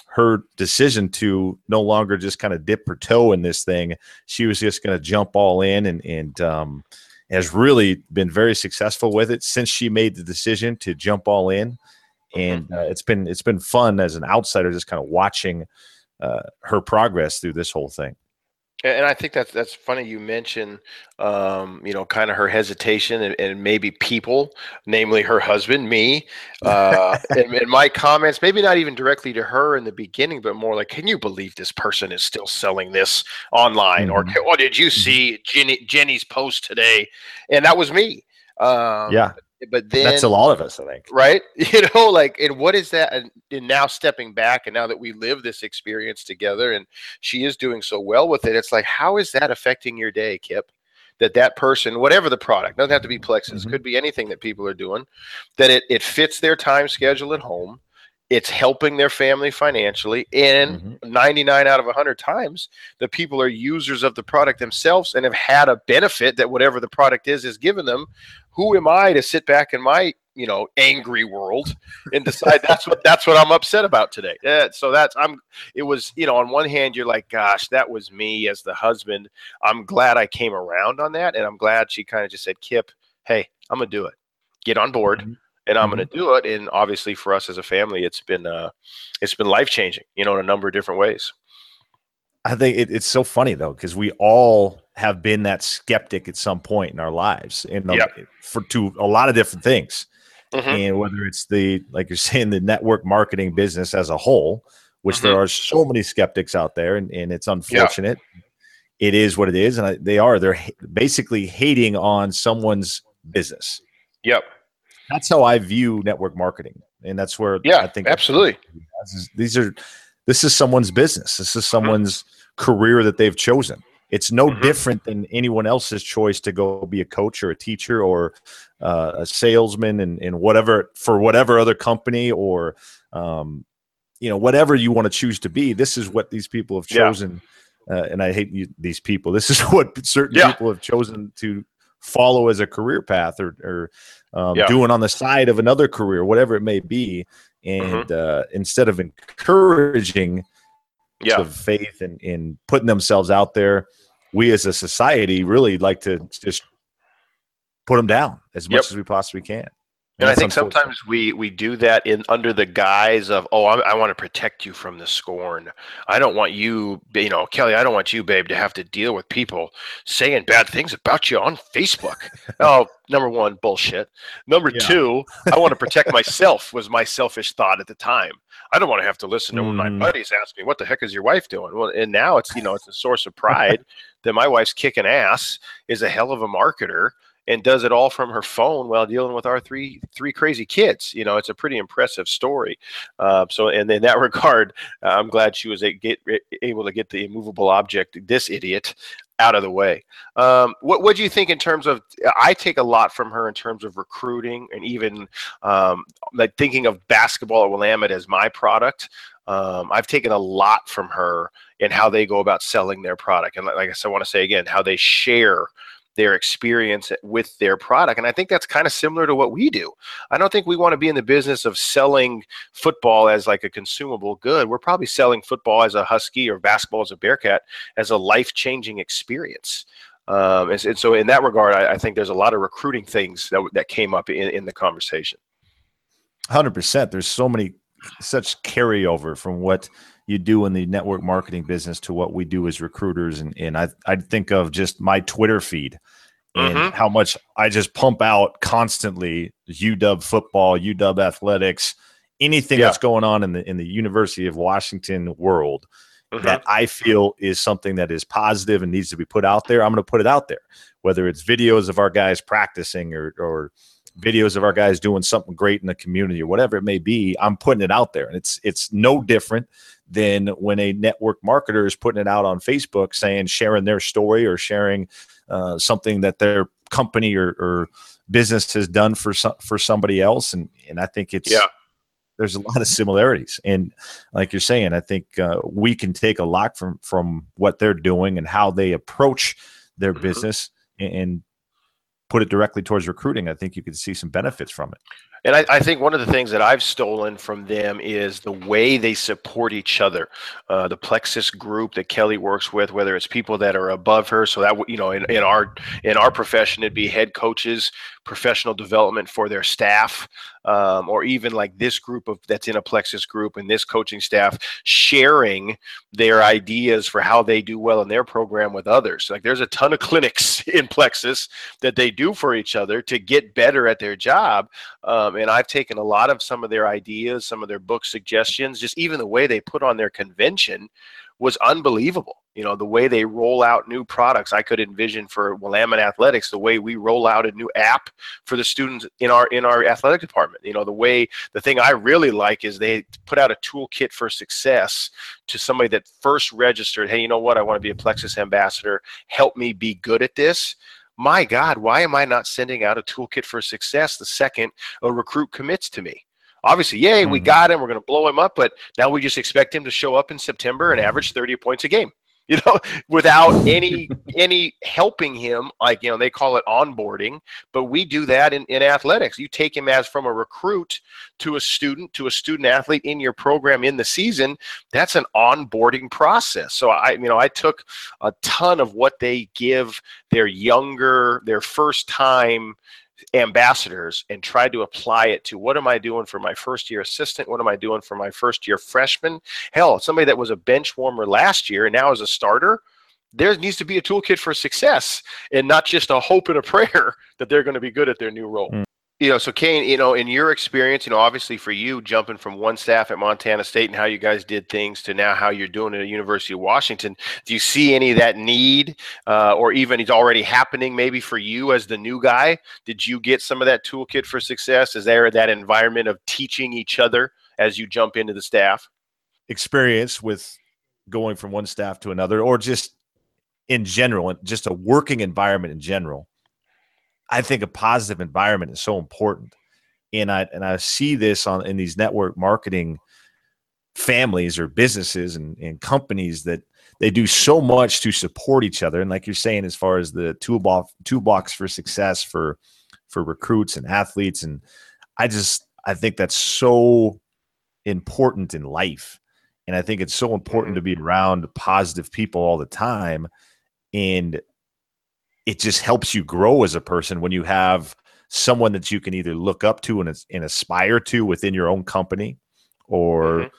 [SPEAKER 6] her decision to no longer just kind of dip her toe in this thing. She was just going to jump all in and and um, has really been very successful with it since she made the decision to jump all in. And uh, it's been it's been fun as an outsider just kind of watching uh, her progress through this whole thing.
[SPEAKER 3] And I think that's that's funny. You mentioned, um, you know, kind of her hesitation and, and maybe people, namely her husband, me, uh, and, and my comments. Maybe not even directly to her in the beginning, but more like, "Can you believe this person is still selling this online?" Or,
[SPEAKER 6] Mhm.
[SPEAKER 3] "Oh, did you see Jenny Jenny's post today?" And that was me. Um,
[SPEAKER 6] yeah,
[SPEAKER 3] but then
[SPEAKER 6] that's a lot of us, I think.
[SPEAKER 3] right you know like and what is that and, and now stepping back and now that we live this experience together and she is doing so well with it it's like how is that affecting your day kip that that person whatever the product doesn't have to be plexus
[SPEAKER 6] Mhm.
[SPEAKER 3] could be anything that people are doing that it, it fits their time schedule at home it's helping their family financially and
[SPEAKER 6] Mhm.
[SPEAKER 3] 99 out of 100 times the people are users of the product themselves and have had a benefit that whatever the product is is given them. Who am i to sit back in my you know angry world and decide that's what that's what i'm upset about today? Yeah, so that's i'm it was you know on one hand you're like gosh that was me as the husband. I'm glad i came around on that and i'm glad she kind of just said kip hey i'm gonna do it. Get on board.
[SPEAKER 6] Mhm.
[SPEAKER 3] And i'm gonna do it and obviously for us as a family it's been uh it's been life changing you know in a number of different ways.
[SPEAKER 6] I think it, it's so funny though because we all have been that skeptic at some point in our lives, and
[SPEAKER 3] Yep.
[SPEAKER 6] for to a lot of different things.
[SPEAKER 3] Mhm.
[SPEAKER 6] and whether it's the like you're saying the network marketing business as a whole which there are so many skeptics out there and, and it's unfortunate. It is what it is and I, they are. They're basically hating on someone's business.
[SPEAKER 3] Yep
[SPEAKER 6] that's how i view network marketing. And that's where
[SPEAKER 3] yeah
[SPEAKER 6] i think
[SPEAKER 3] absolutely.
[SPEAKER 6] These are this is someone's business. This is someone's career that they've chosen. It's no
[SPEAKER 3] Mhm.
[SPEAKER 6] different than anyone else's choice to go be a coach or a teacher or uh, a salesman and, and whatever for whatever other company or um, you know whatever you want to choose to be. This is what these people have
[SPEAKER 3] Yeah.
[SPEAKER 6] chosen uh, and i hate you, these people. This is what certain
[SPEAKER 3] Yeah.
[SPEAKER 6] people have chosen to follow as a career path or, or um,
[SPEAKER 3] Yeah.
[SPEAKER 6] doing on the side of another career whatever it may be and
[SPEAKER 3] Mm-hmm.
[SPEAKER 6] uh, instead of encouraging
[SPEAKER 3] yeah
[SPEAKER 6] of faith and in putting themselves out there we as a society really like to just put them down as much as we possibly can
[SPEAKER 3] And I think sometimes we we do that in under the guise of oh I, I want to protect you from the scorn. I don't want you you know Kelly. I don't want you babe to have to deal with people saying bad things about you on Facebook. oh, number one, bullshit. Number
[SPEAKER 6] Yeah.
[SPEAKER 3] two, I want to protect myself. Was my selfish thought at the time. I don't want to have to listen to when my
[SPEAKER 6] mm.
[SPEAKER 3] buddies ask me what the heck is your wife doing. Well, and now it's you know it's a source of pride that my wife's kicking ass is a hell of a marketer and does it all from her phone while dealing with our three three crazy kids. You know, it's a pretty impressive story. Uh, so, and in that regard, I'm glad she was a, get, able to get the immovable object, this idiot, out of the way. Um, what what do you think in terms of? I take a lot from her in terms of recruiting and even um, like thinking of basketball at Willamette as my product. Um, I've taken a lot from her in how they go about selling their product, and like I said, I want to say again how they share their experience with their product. And I think that's kind of similar to what we do. I don't think we want to be in the business of selling football as like a consumable good. We're probably selling football as a Husky or basketball as a Bearcat as a life changing experience. Um, and, and so, in that regard, I, I think there's a lot of recruiting things that, that came up in, in the conversation.
[SPEAKER 6] 100% there's so many such carryover from what you do in the network marketing business to what we do as recruiters and, and I, I think of just my twitter feed and
[SPEAKER 3] Mhm.
[SPEAKER 6] how much i just pump out constantly uw football uw athletics anything
[SPEAKER 3] Yeah.
[SPEAKER 6] that's going on in the in the university of washington world
[SPEAKER 3] Mhm.
[SPEAKER 6] that I feel is something that is positive and needs to be put out there, I'm going to put it out there. Whether it's videos of our guys practicing or, or videos of our guys doing something great in the community or whatever it may be, I'm putting it out there. And it's it's no different than when a network marketer is putting it out on Facebook saying sharing their story or sharing uh, something that their company or, or business has done for some, for somebody else. And and I think it's
[SPEAKER 3] Yeah.
[SPEAKER 6] there's a lot of similarities, and like you're saying, I think uh, we can take a lot from from what they're doing and how they approach their
[SPEAKER 3] Mhm.
[SPEAKER 6] business and, and put it directly towards recruiting. I think you could see some benefits from it.
[SPEAKER 3] And I, I think one of the things that I've stolen from them is the way they support each other. Uh, the Plexus group that Kelly works with, whether it's people that are above her, so that you know, in, in our in our profession, it'd be head coaches, professional development for their staff, um, or even like this group of that's in a Plexus group and this coaching staff sharing their ideas for how they do well in their program with others. Like there's a ton of clinics in Plexus that they do for each other to get better at their job. Um, and I've taken a lot of some of their ideas, some of their book suggestions, just even the way they put on their convention was unbelievable. You know, the way they roll out new products, I could envision for Willamette Athletics, the way we roll out a new app for the students in our in our athletic department. You know, the way the thing I really like is they put out a toolkit for success to somebody that first registered, hey, you know what, I want to be a Plexus ambassador, help me be good at this my God, why am I not sending out a toolkit for success the second a recruit commits to me? Obviously, yay, we
[SPEAKER 6] Mhm.
[SPEAKER 3] got him. We're going to blow him up, but now we just expect him to show up in September and average 30 points a game. You know, without any any helping him, like you know, they call it onboarding, but we do that in, in athletics. You take him as from a recruit to a student to a student athlete in your program in the season. That's an onboarding process. So I, you know, I took a ton of what they give their younger, their first time ambassadors and tried to apply it to what am I doing for my first year assistant? What am I doing for my first year freshman? Hell, somebody that was a bench warmer last year and now is a starter. There needs to be a toolkit for success and not just a hope and a prayer that they're going to be good at their new role.
[SPEAKER 6] Mm.
[SPEAKER 3] You know, so Kane, you know, in your experience, you know, obviously for you jumping from one staff at Montana State and how you guys did things to now how you're doing at the University of Washington, do you see any of that need uh, or even it's already happening maybe for you as the new guy? Did you get some of that toolkit for success? Is there that environment of teaching each other as you jump into the staff?
[SPEAKER 6] experience with going from one staff to another or just in general just a working environment in general i think a positive environment is so important. And i and i see this on in these network marketing families or businesses and, and companies that they do so much to support each other. And like you're saying as far as the toolbox toolbox for success for for recruits and athletes. And i just i think that's so important in life. And I think it's so important mm-hmm. to be around positive people all the time. And it just helps you grow as a person when you have someone that you can either look up to and, and aspire to within your own company, or
[SPEAKER 3] Mhm.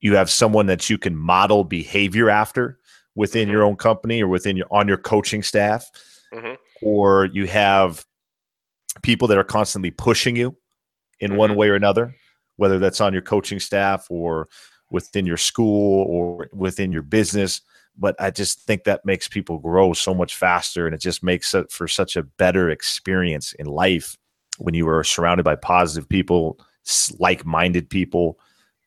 [SPEAKER 6] you have someone that you can model behavior after within your own company or within your on your coaching staff,
[SPEAKER 3] Mhm.
[SPEAKER 6] or you have people that are constantly pushing you in one
[SPEAKER 3] Mhm.
[SPEAKER 6] way or another, whether that's on your coaching staff or within your school or within your business. But I just think that makes people grow so much faster and it just makes it for such a better experience in life when you are surrounded by positive people, like minded people,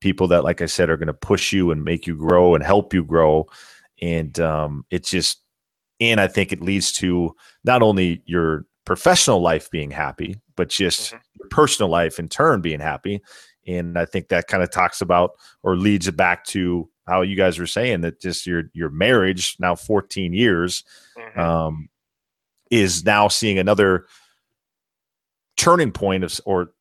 [SPEAKER 6] people that, like I said, are going to push you and make you grow and help you grow. And um, it just, and I think it leads to not only your professional life being happy, but just
[SPEAKER 3] Mhm.
[SPEAKER 6] your personal life in turn being happy. And I think that kind of talks about or leads it back to how you guys were saying that just your your marriage now 14 years
[SPEAKER 3] Mhm.
[SPEAKER 6] um, is now seeing another turning point of or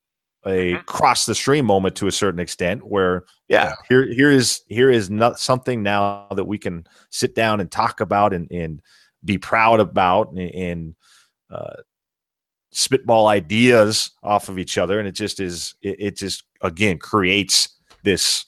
[SPEAKER 6] a
[SPEAKER 3] Mhm.
[SPEAKER 6] cross the stream moment to a certain extent where yeah here here is here is not something now that we can sit down and talk about and and be proud about and, and uh, spitball ideas off of each other and it just is it, it just again creates this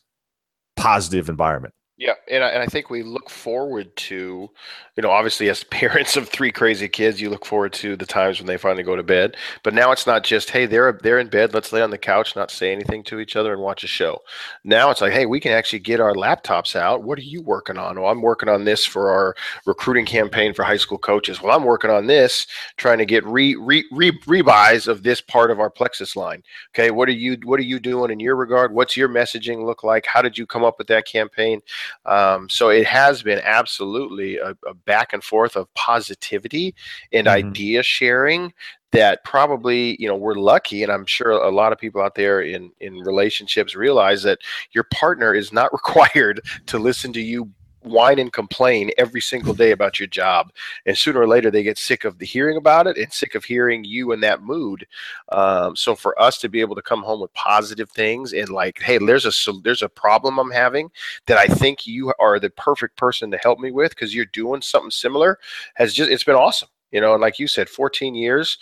[SPEAKER 6] positive environment
[SPEAKER 3] Yeah, and I, and I think we look forward to, you know, obviously as parents of three crazy kids, you look forward to the times when they finally go to bed. But now it's not just, hey, they're they're in bed, let's lay on the couch, not say anything to each other, and watch a show. Now it's like, hey, we can actually get our laptops out. What are you working on? Well, I'm working on this for our recruiting campaign for high school coaches. Well, I'm working on this, trying to get re re re rebuys of this part of our Plexus line. Okay, what are you what are you doing in your regard? What's your messaging look like? How did you come up with that campaign? Um, so it has been absolutely a, a back and forth of positivity and
[SPEAKER 6] Mhm.
[SPEAKER 3] idea sharing that probably you know we're lucky and i'm sure a lot of people out there in in relationships realize that your partner is not required to listen to you whine and complain every single day about your job and sooner or later they get sick of the hearing about it and sick of hearing you in that mood. Um, so for us to be able to come home with positive things and like hey there's a there's a problem i'm having that i think you are the perfect person to help me with because you're doing something similar has just it's been awesome you know and like you said 14 years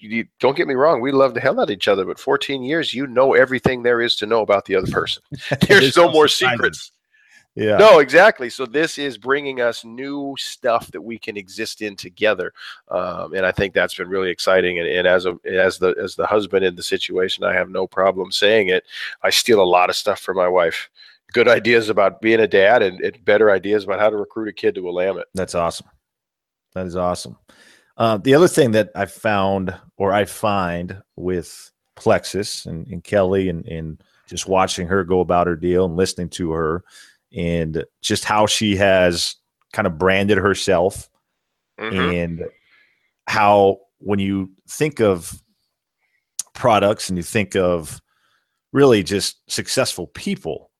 [SPEAKER 3] you, don't get me wrong we love the hell out of each other but 14 years you know everything there is to know about the other person. There's no more secrets
[SPEAKER 6] Yeah.
[SPEAKER 3] no, exactly. So this is bringing us new stuff that we can exist in together, um, and I think that's been really exciting. And, and as a as the as the husband in the situation, I have no problem saying it. I steal a lot of stuff from my wife. Good ideas about being a dad, and, and better ideas about how to recruit a kid to a Willamette.
[SPEAKER 6] That's awesome. That is awesome. Uh, the other thing that I found or I find with Plexus and, and Kelly and, and just watching her go about her deal and listening to her and just how she has kind of branded herself
[SPEAKER 3] Mhm.
[SPEAKER 6] and how when you think of products and you think of really just successful people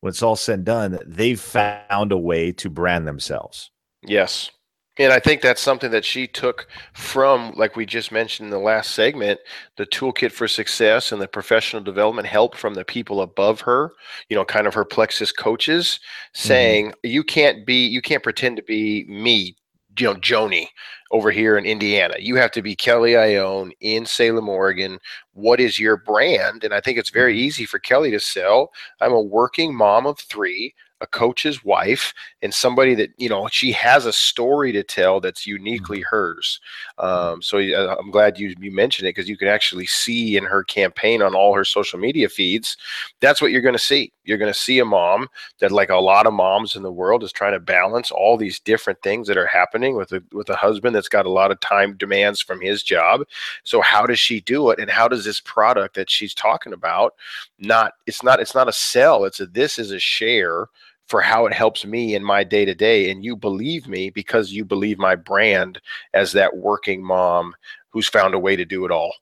[SPEAKER 6] when it's all said and done they've found a way to brand themselves
[SPEAKER 3] Yes. And I think that's something that she took from, like we just mentioned in the last segment, the toolkit for success and the professional development help from the people above her, you know, kind of her plexus coaches mm-hmm. saying, you can't be, you can't pretend to be me, you know, Joni over here in Indiana. You have to be Kelly Ioane in Salem, Oregon. What is your brand? And I think it's very mm-hmm. easy for Kelly to sell. I'm a working mom of three, a coach's wife and somebody that you know she has a story to tell that's uniquely hers. Um, so i'm glad you, you mentioned it because you can actually see in her campaign on all her social media feeds that's what you're going to see. You're going to see a mom that like a lot of moms in the world is trying to balance all these different things that are happening with a with a husband that's got a lot of time demands from his job. So how does she do it and how does this product that she's talking about not it's not it's not a sell it's a this is a share for how it helps me in my day to day. And you believe me because you believe my brand as that working mom who's found a way to do it all.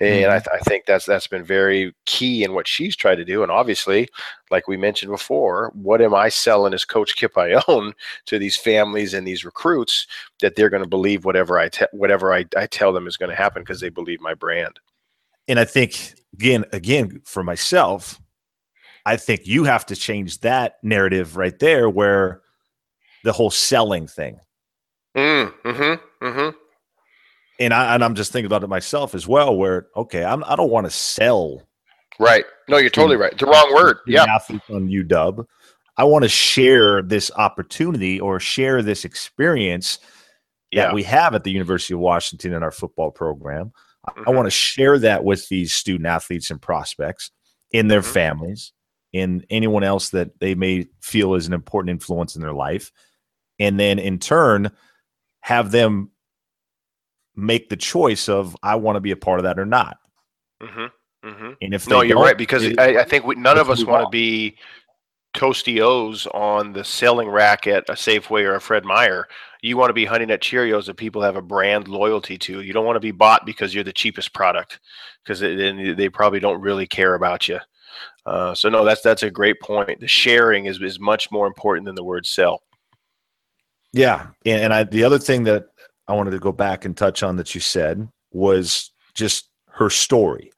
[SPEAKER 3] And I, mm-hmm. th- I think that's that's been very key in what she's tried to do. And obviously, like we mentioned before, what am I selling as Coach Kip Ioane to these families and these recruits that they're going to believe whatever I te- whatever I, I tell them is going to happen because they believe my brand.
[SPEAKER 6] and i think again again for myself i think you have to change that narrative right there where the whole selling thing
[SPEAKER 3] Mm, mm-hmm, mm-hmm.
[SPEAKER 6] and I and I'm just thinking about it myself as well. Where okay, I'm I don't want to sell
[SPEAKER 3] Right. No, you're totally right. It's The wrong word. Yeah.
[SPEAKER 6] athletes on UW. I want to share this opportunity or share this experience
[SPEAKER 3] Yeah.
[SPEAKER 6] that we have at the University of Washington in our football program. I- I want to share that with these student athletes and prospects in their
[SPEAKER 3] Mhm.
[SPEAKER 6] families, in anyone else that they may feel is an important influence in their life. And then in turn, have them make the choice of I want to be a part of that or not.
[SPEAKER 3] Mm-hmm. Mm-hmm.
[SPEAKER 6] And if
[SPEAKER 3] No, you're right because
[SPEAKER 6] it-
[SPEAKER 3] I, I think we, none of
[SPEAKER 6] let's
[SPEAKER 3] want to be toasty O's on the selling rack at a Safeway or a Fred Meyer. You want to be hunting at Cheerios that people have a brand loyalty to. You don't want to be bought because you're the cheapest product because then they probably don't really care about you. Uh, so no, that's that's a great point. The sharing is is much more important than the word sell.
[SPEAKER 6] Yeah, and, and I the other thing that I wanted to go back and touch on that you said was just her story,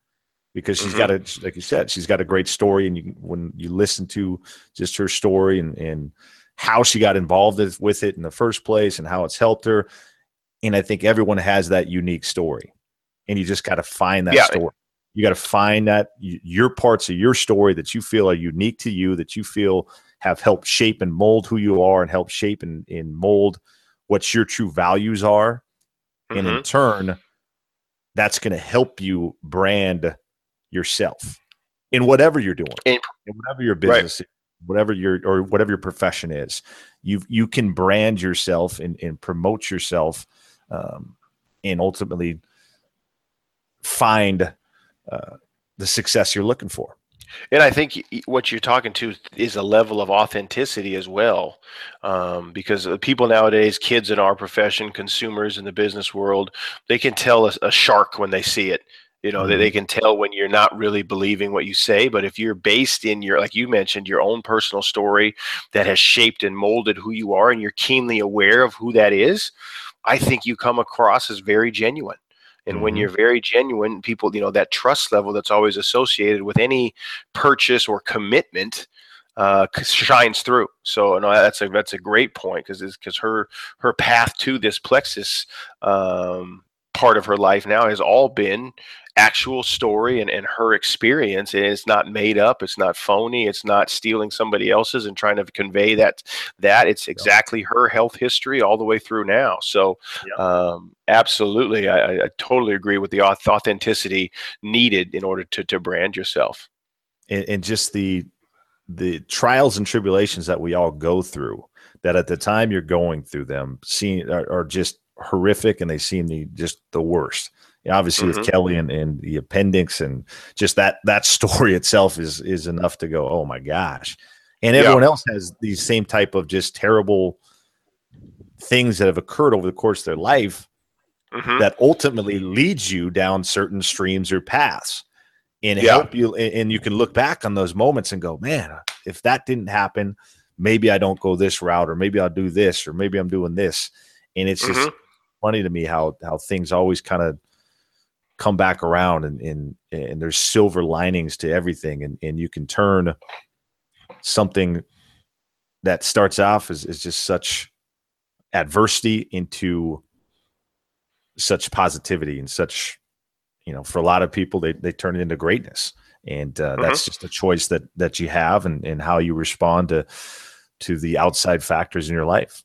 [SPEAKER 6] because she's got a like you said, she's got a great story, and you when you listen to just her story and and how she got involved with- with it in the first place and how it's helped her, and I think everyone has that unique story, and you just got to find that
[SPEAKER 3] Yeah.
[SPEAKER 6] story. You got to find that your parts of your story that you feel are unique to you, that you feel have helped shape and mold who you are and help shape and, and mold what your true values are. And in turn, that's going to help you brand yourself in whatever you're doing,
[SPEAKER 3] In-
[SPEAKER 6] whatever your
[SPEAKER 3] Right.
[SPEAKER 6] business, is, whatever your or whatever your profession is. You you can brand yourself and, and promote yourself, um, and ultimately find uh, the success you're looking for.
[SPEAKER 3] And I think what you're talking to is a level of authenticity as well, um, because uh, people nowadays, kids in our profession, consumers in the business world, they can tell a, a shark when they see it. You know, they, they can tell when you're not really believing what you say. But if you're based in your, like you mentioned, your own personal story that has shaped and molded who you are, and you're keenly aware of who that is, I think you come across as very genuine. And when
[SPEAKER 6] Mhm.
[SPEAKER 3] you're very genuine, people, you know, that trust level that's always associated with any purchase or commitment uh, shines through. So no, that's a that's a great point because because her her path to this plexus um, part of her life now has all been actual story and, and her experience and it's not made up it's not phony it's not stealing somebody else's and trying to convey that that it's exactly her health history all the way through now. So um, absolutely I, I- I totally agree with the authenticity needed in order to, to brand yourself.
[SPEAKER 6] And, and just the the trials and tribulations that we all go through that at the time you're going through them seeing are, are just horrific and they seem the just the worst Yeah, obviously with
[SPEAKER 3] Mhm.
[SPEAKER 6] kelly and, and the appendix and just that that story itself is is enough to go oh my gosh and
[SPEAKER 3] Yeah.
[SPEAKER 6] everyone else has these same type of just terrible things that have occurred over the course of their life
[SPEAKER 3] Mhm.
[SPEAKER 6] that ultimately leads you down certain streams or paths and
[SPEAKER 3] Yeah.
[SPEAKER 6] help you and you can look back on those moments and go man if that didn't happen maybe i don't go this route or maybe i'll do this or maybe i'm doing this and it's just
[SPEAKER 3] Mhm.
[SPEAKER 6] Funny to me how how things always kind of come back around and and and there's silver linings to everything. And and you can turn something that starts off as, as just such adversity into such positivity and such you know for a lot of people they, they turn it into greatness. And uh, that's just a choice that that you have and, and how you respond to to the outside factors in your life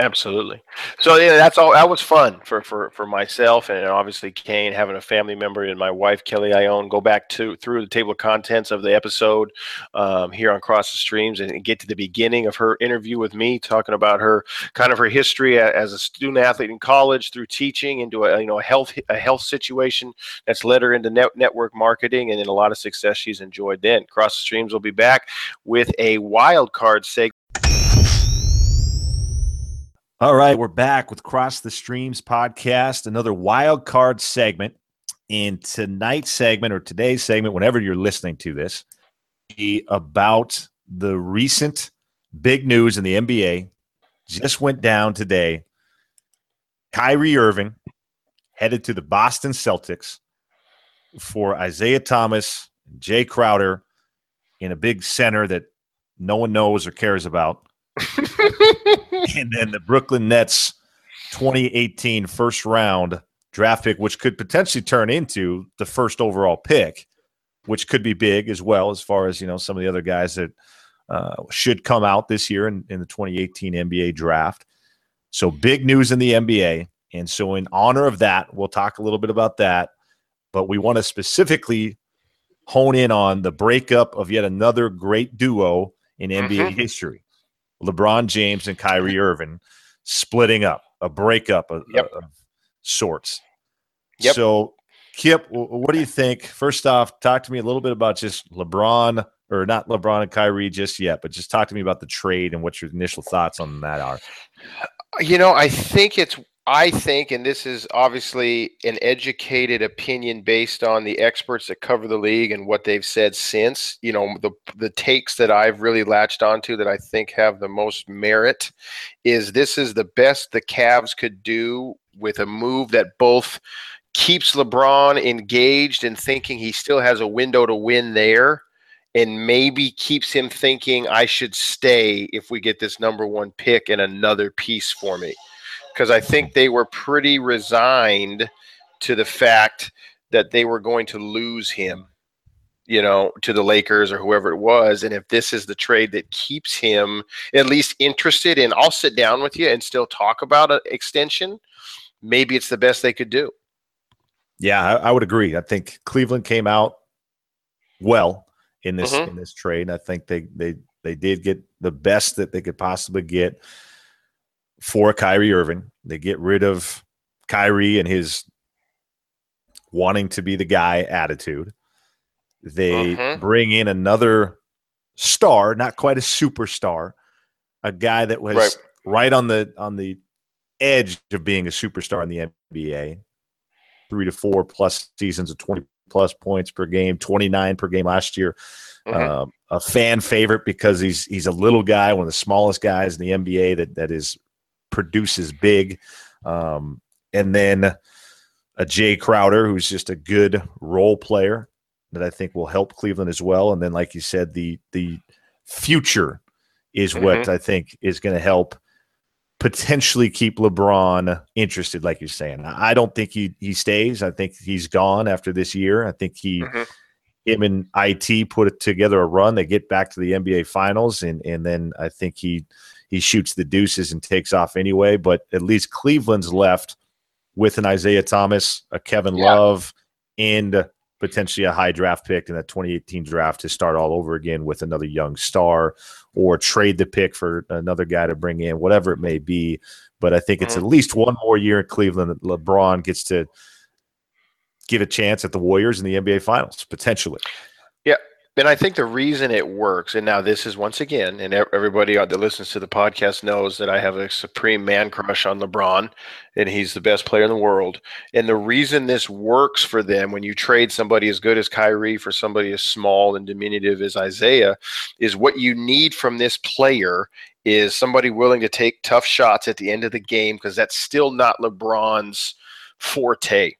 [SPEAKER 3] Absolutely. So yeah, that's all. That was fun for for for myself and obviously Kane having a family member and my wife Kelly Ioane go back to through the table of contents of the episode um, here on Cross the Streams and get to the beginning of her interview with me, talking about her kind of her history as a student athlete in college through teaching into a you know a health a health situation that's led her into net, network marketing and then a lot of success she's enjoyed. Then Cross the Streams will be back with a wild card segment.
[SPEAKER 6] All right, we're back with Cross the Streams podcast, another wild card segment. In tonight's segment or today's segment, whenever you're listening to this, about the recent big news in the NBA. Just went down today. Kyrie Irving headed to the Boston Celtics for Isaiah Thomas, Jae Crowder in a big center that no one knows or cares about and then the Brooklyn Nets 2018 first round draft pick, which could potentially turn into the first overall pick, which could be big as well as far as you know some of the other guys that uh, should come out this year in, in the 2018 NBA draft. So big news in the NBA, and so in honor of that, we'll talk a little bit about that. But we want to specifically hone in on the breakup of yet another great duo in NBA history. LeBron James and Kyrie Irving splitting up, a breakup of,
[SPEAKER 3] Yep.
[SPEAKER 6] of sorts.
[SPEAKER 3] Yep.
[SPEAKER 6] So, Kip, what do you think? First off, talk to me a little bit about just LeBron, or not LeBron and Kyrie just yet, but just talk to me about the trade and what your initial thoughts on that are.
[SPEAKER 3] You know, I think it's I think, and this is obviously an educated opinion based on the experts that cover the league and what they've said since. You know, the the takes that I've really latched onto that I think have the most merit is this is the best the Cavs could do with a move that both keeps LeBron engaged and thinking he still has a window to win there and maybe keeps him thinking I should stay if we get this number one pick and another piece for me. Because I think they were pretty resigned to the fact that they were going to lose him, you know, to the Lakers or whoever it was. And if this is the trade that keeps him at least interested in, I'll sit down with you and still talk about an extension, maybe it's the best they could do.
[SPEAKER 6] Yeah, I, I would agree. I think Cleveland came out well in this
[SPEAKER 3] Mhm.
[SPEAKER 6] in this trade. I think they they they did get the best that they could possibly get for Kyrie Irving. They get rid of Kyrie and his wanting to be the guy attitude. They
[SPEAKER 3] Mhm.
[SPEAKER 6] bring in another star, not quite a superstar, a guy that was
[SPEAKER 3] Right.
[SPEAKER 6] right, on the on the edge of being a superstar in the NBA. Three to four plus seasons of twenty plus points per game, twenty nine per game last year.
[SPEAKER 3] Mhm.
[SPEAKER 6] Um, a fan favorite because he's he's a little guy, one of the smallest guys in the NBA that that is produces big. Um, and then a Jae Crowder, who's just a good role player that I think will help Cleveland as well. And then, like you said, the the future is what I think is going to help potentially keep LeBron interested, like you're saying. I don't think he he stays. I think he's gone after this year. I think he
[SPEAKER 3] Mhm.
[SPEAKER 6] him and IT put together a run. They get back to the NBA finals and and then I think he he shoots the deuces and takes off anyway. But at least Cleveland's left with an Isaiah Thomas, a Kevin
[SPEAKER 3] Yeah.
[SPEAKER 6] Love, and potentially a high draft pick in that 2018 draft to start all over again with another young star or trade the pick for another guy to bring in, whatever it may be. But I think it's
[SPEAKER 3] Mhm.
[SPEAKER 6] at least one more year in Cleveland that LeBron gets to give a chance at the Warriors in the NBA Finals, potentially.
[SPEAKER 3] And I think the reason it works, and now this is once again, and everybody that listens to the podcast knows that I have a supreme man crush on LeBron, and he's the best player in the world. And the reason this works for them when you trade somebody as good as Kyrie for somebody as small and diminutive as Isaiah is what you need from this player is somebody willing to take tough shots at the end of the game because that's still not LeBron's forte.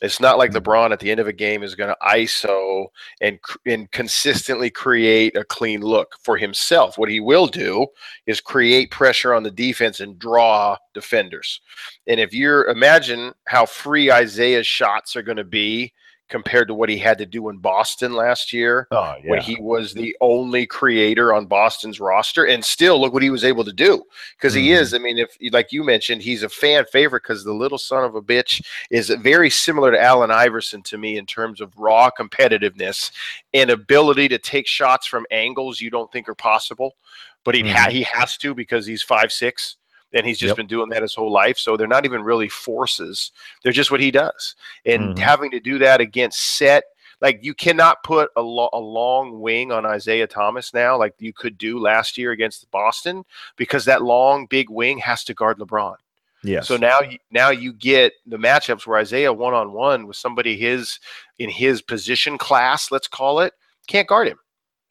[SPEAKER 3] It's not like mm. LeBron at the end of a game is going to ISO and and consistently create a clean look for himself. What he will do is create pressure on the defense and draw defenders. And if you're imagine how free Isaiah's shots are going to be compared to what he had to do in Boston last year
[SPEAKER 6] Oh,
[SPEAKER 3] when he was the only creator on Boston's roster. And still, look what he was able to do because he
[SPEAKER 6] Mhm.
[SPEAKER 3] is. I mean, if like you mentioned, he's a fan favorite because the little son of a bitch is very similar to Allen Iverson to me in terms of raw competitiveness and ability to take shots from angles you don't think are possible. But he ha- he has to because he's five six. And he's just
[SPEAKER 6] Yep.
[SPEAKER 3] been doing that his whole life. So they're not even really forces. They're just what he does. And
[SPEAKER 6] Mhm.
[SPEAKER 3] having to do that against set like you cannot put a, lo- a long wing on Isaiah Thomas now, like you could do last year against Boston, because that long big wing has to guard LeBron.
[SPEAKER 6] Yeah.
[SPEAKER 3] So now, you, now you get the matchups where Isaiah one on one with somebody his in his position class, let's call it, can't guard him.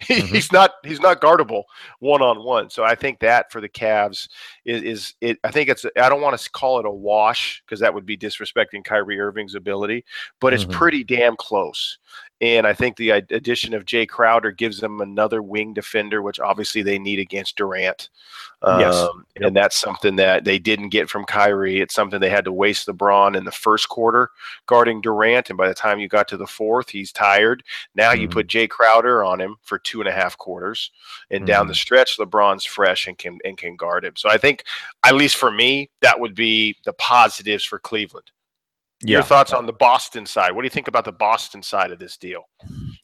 [SPEAKER 6] Mhm.
[SPEAKER 3] he's not he's not guardable one on one. So I think that for the Cavs is, is it. I think it's. I don't want to call it a wash because that would be disrespecting Kyrie Irving's ability, but it's
[SPEAKER 6] Mhm.
[SPEAKER 3] pretty damn close. And I think the addition of Jae Crowder gives them another wing defender, which obviously they need against Durant. Um,
[SPEAKER 6] Yes.
[SPEAKER 3] And that's something that they didn't get from Kyrie. It's something they had to waste LeBron in the first quarter guarding Durant. And by the time you got to the fourth, he's tired. Now you
[SPEAKER 6] Mhm.
[SPEAKER 3] put Jae Crowder on him for two and a half quarters. And down the stretch, LeBron's fresh and can and can guard him. So I think, at least for me, that would be the positives for Cleveland. Your thoughts on the Boston side? What do you think about the Boston side of this deal?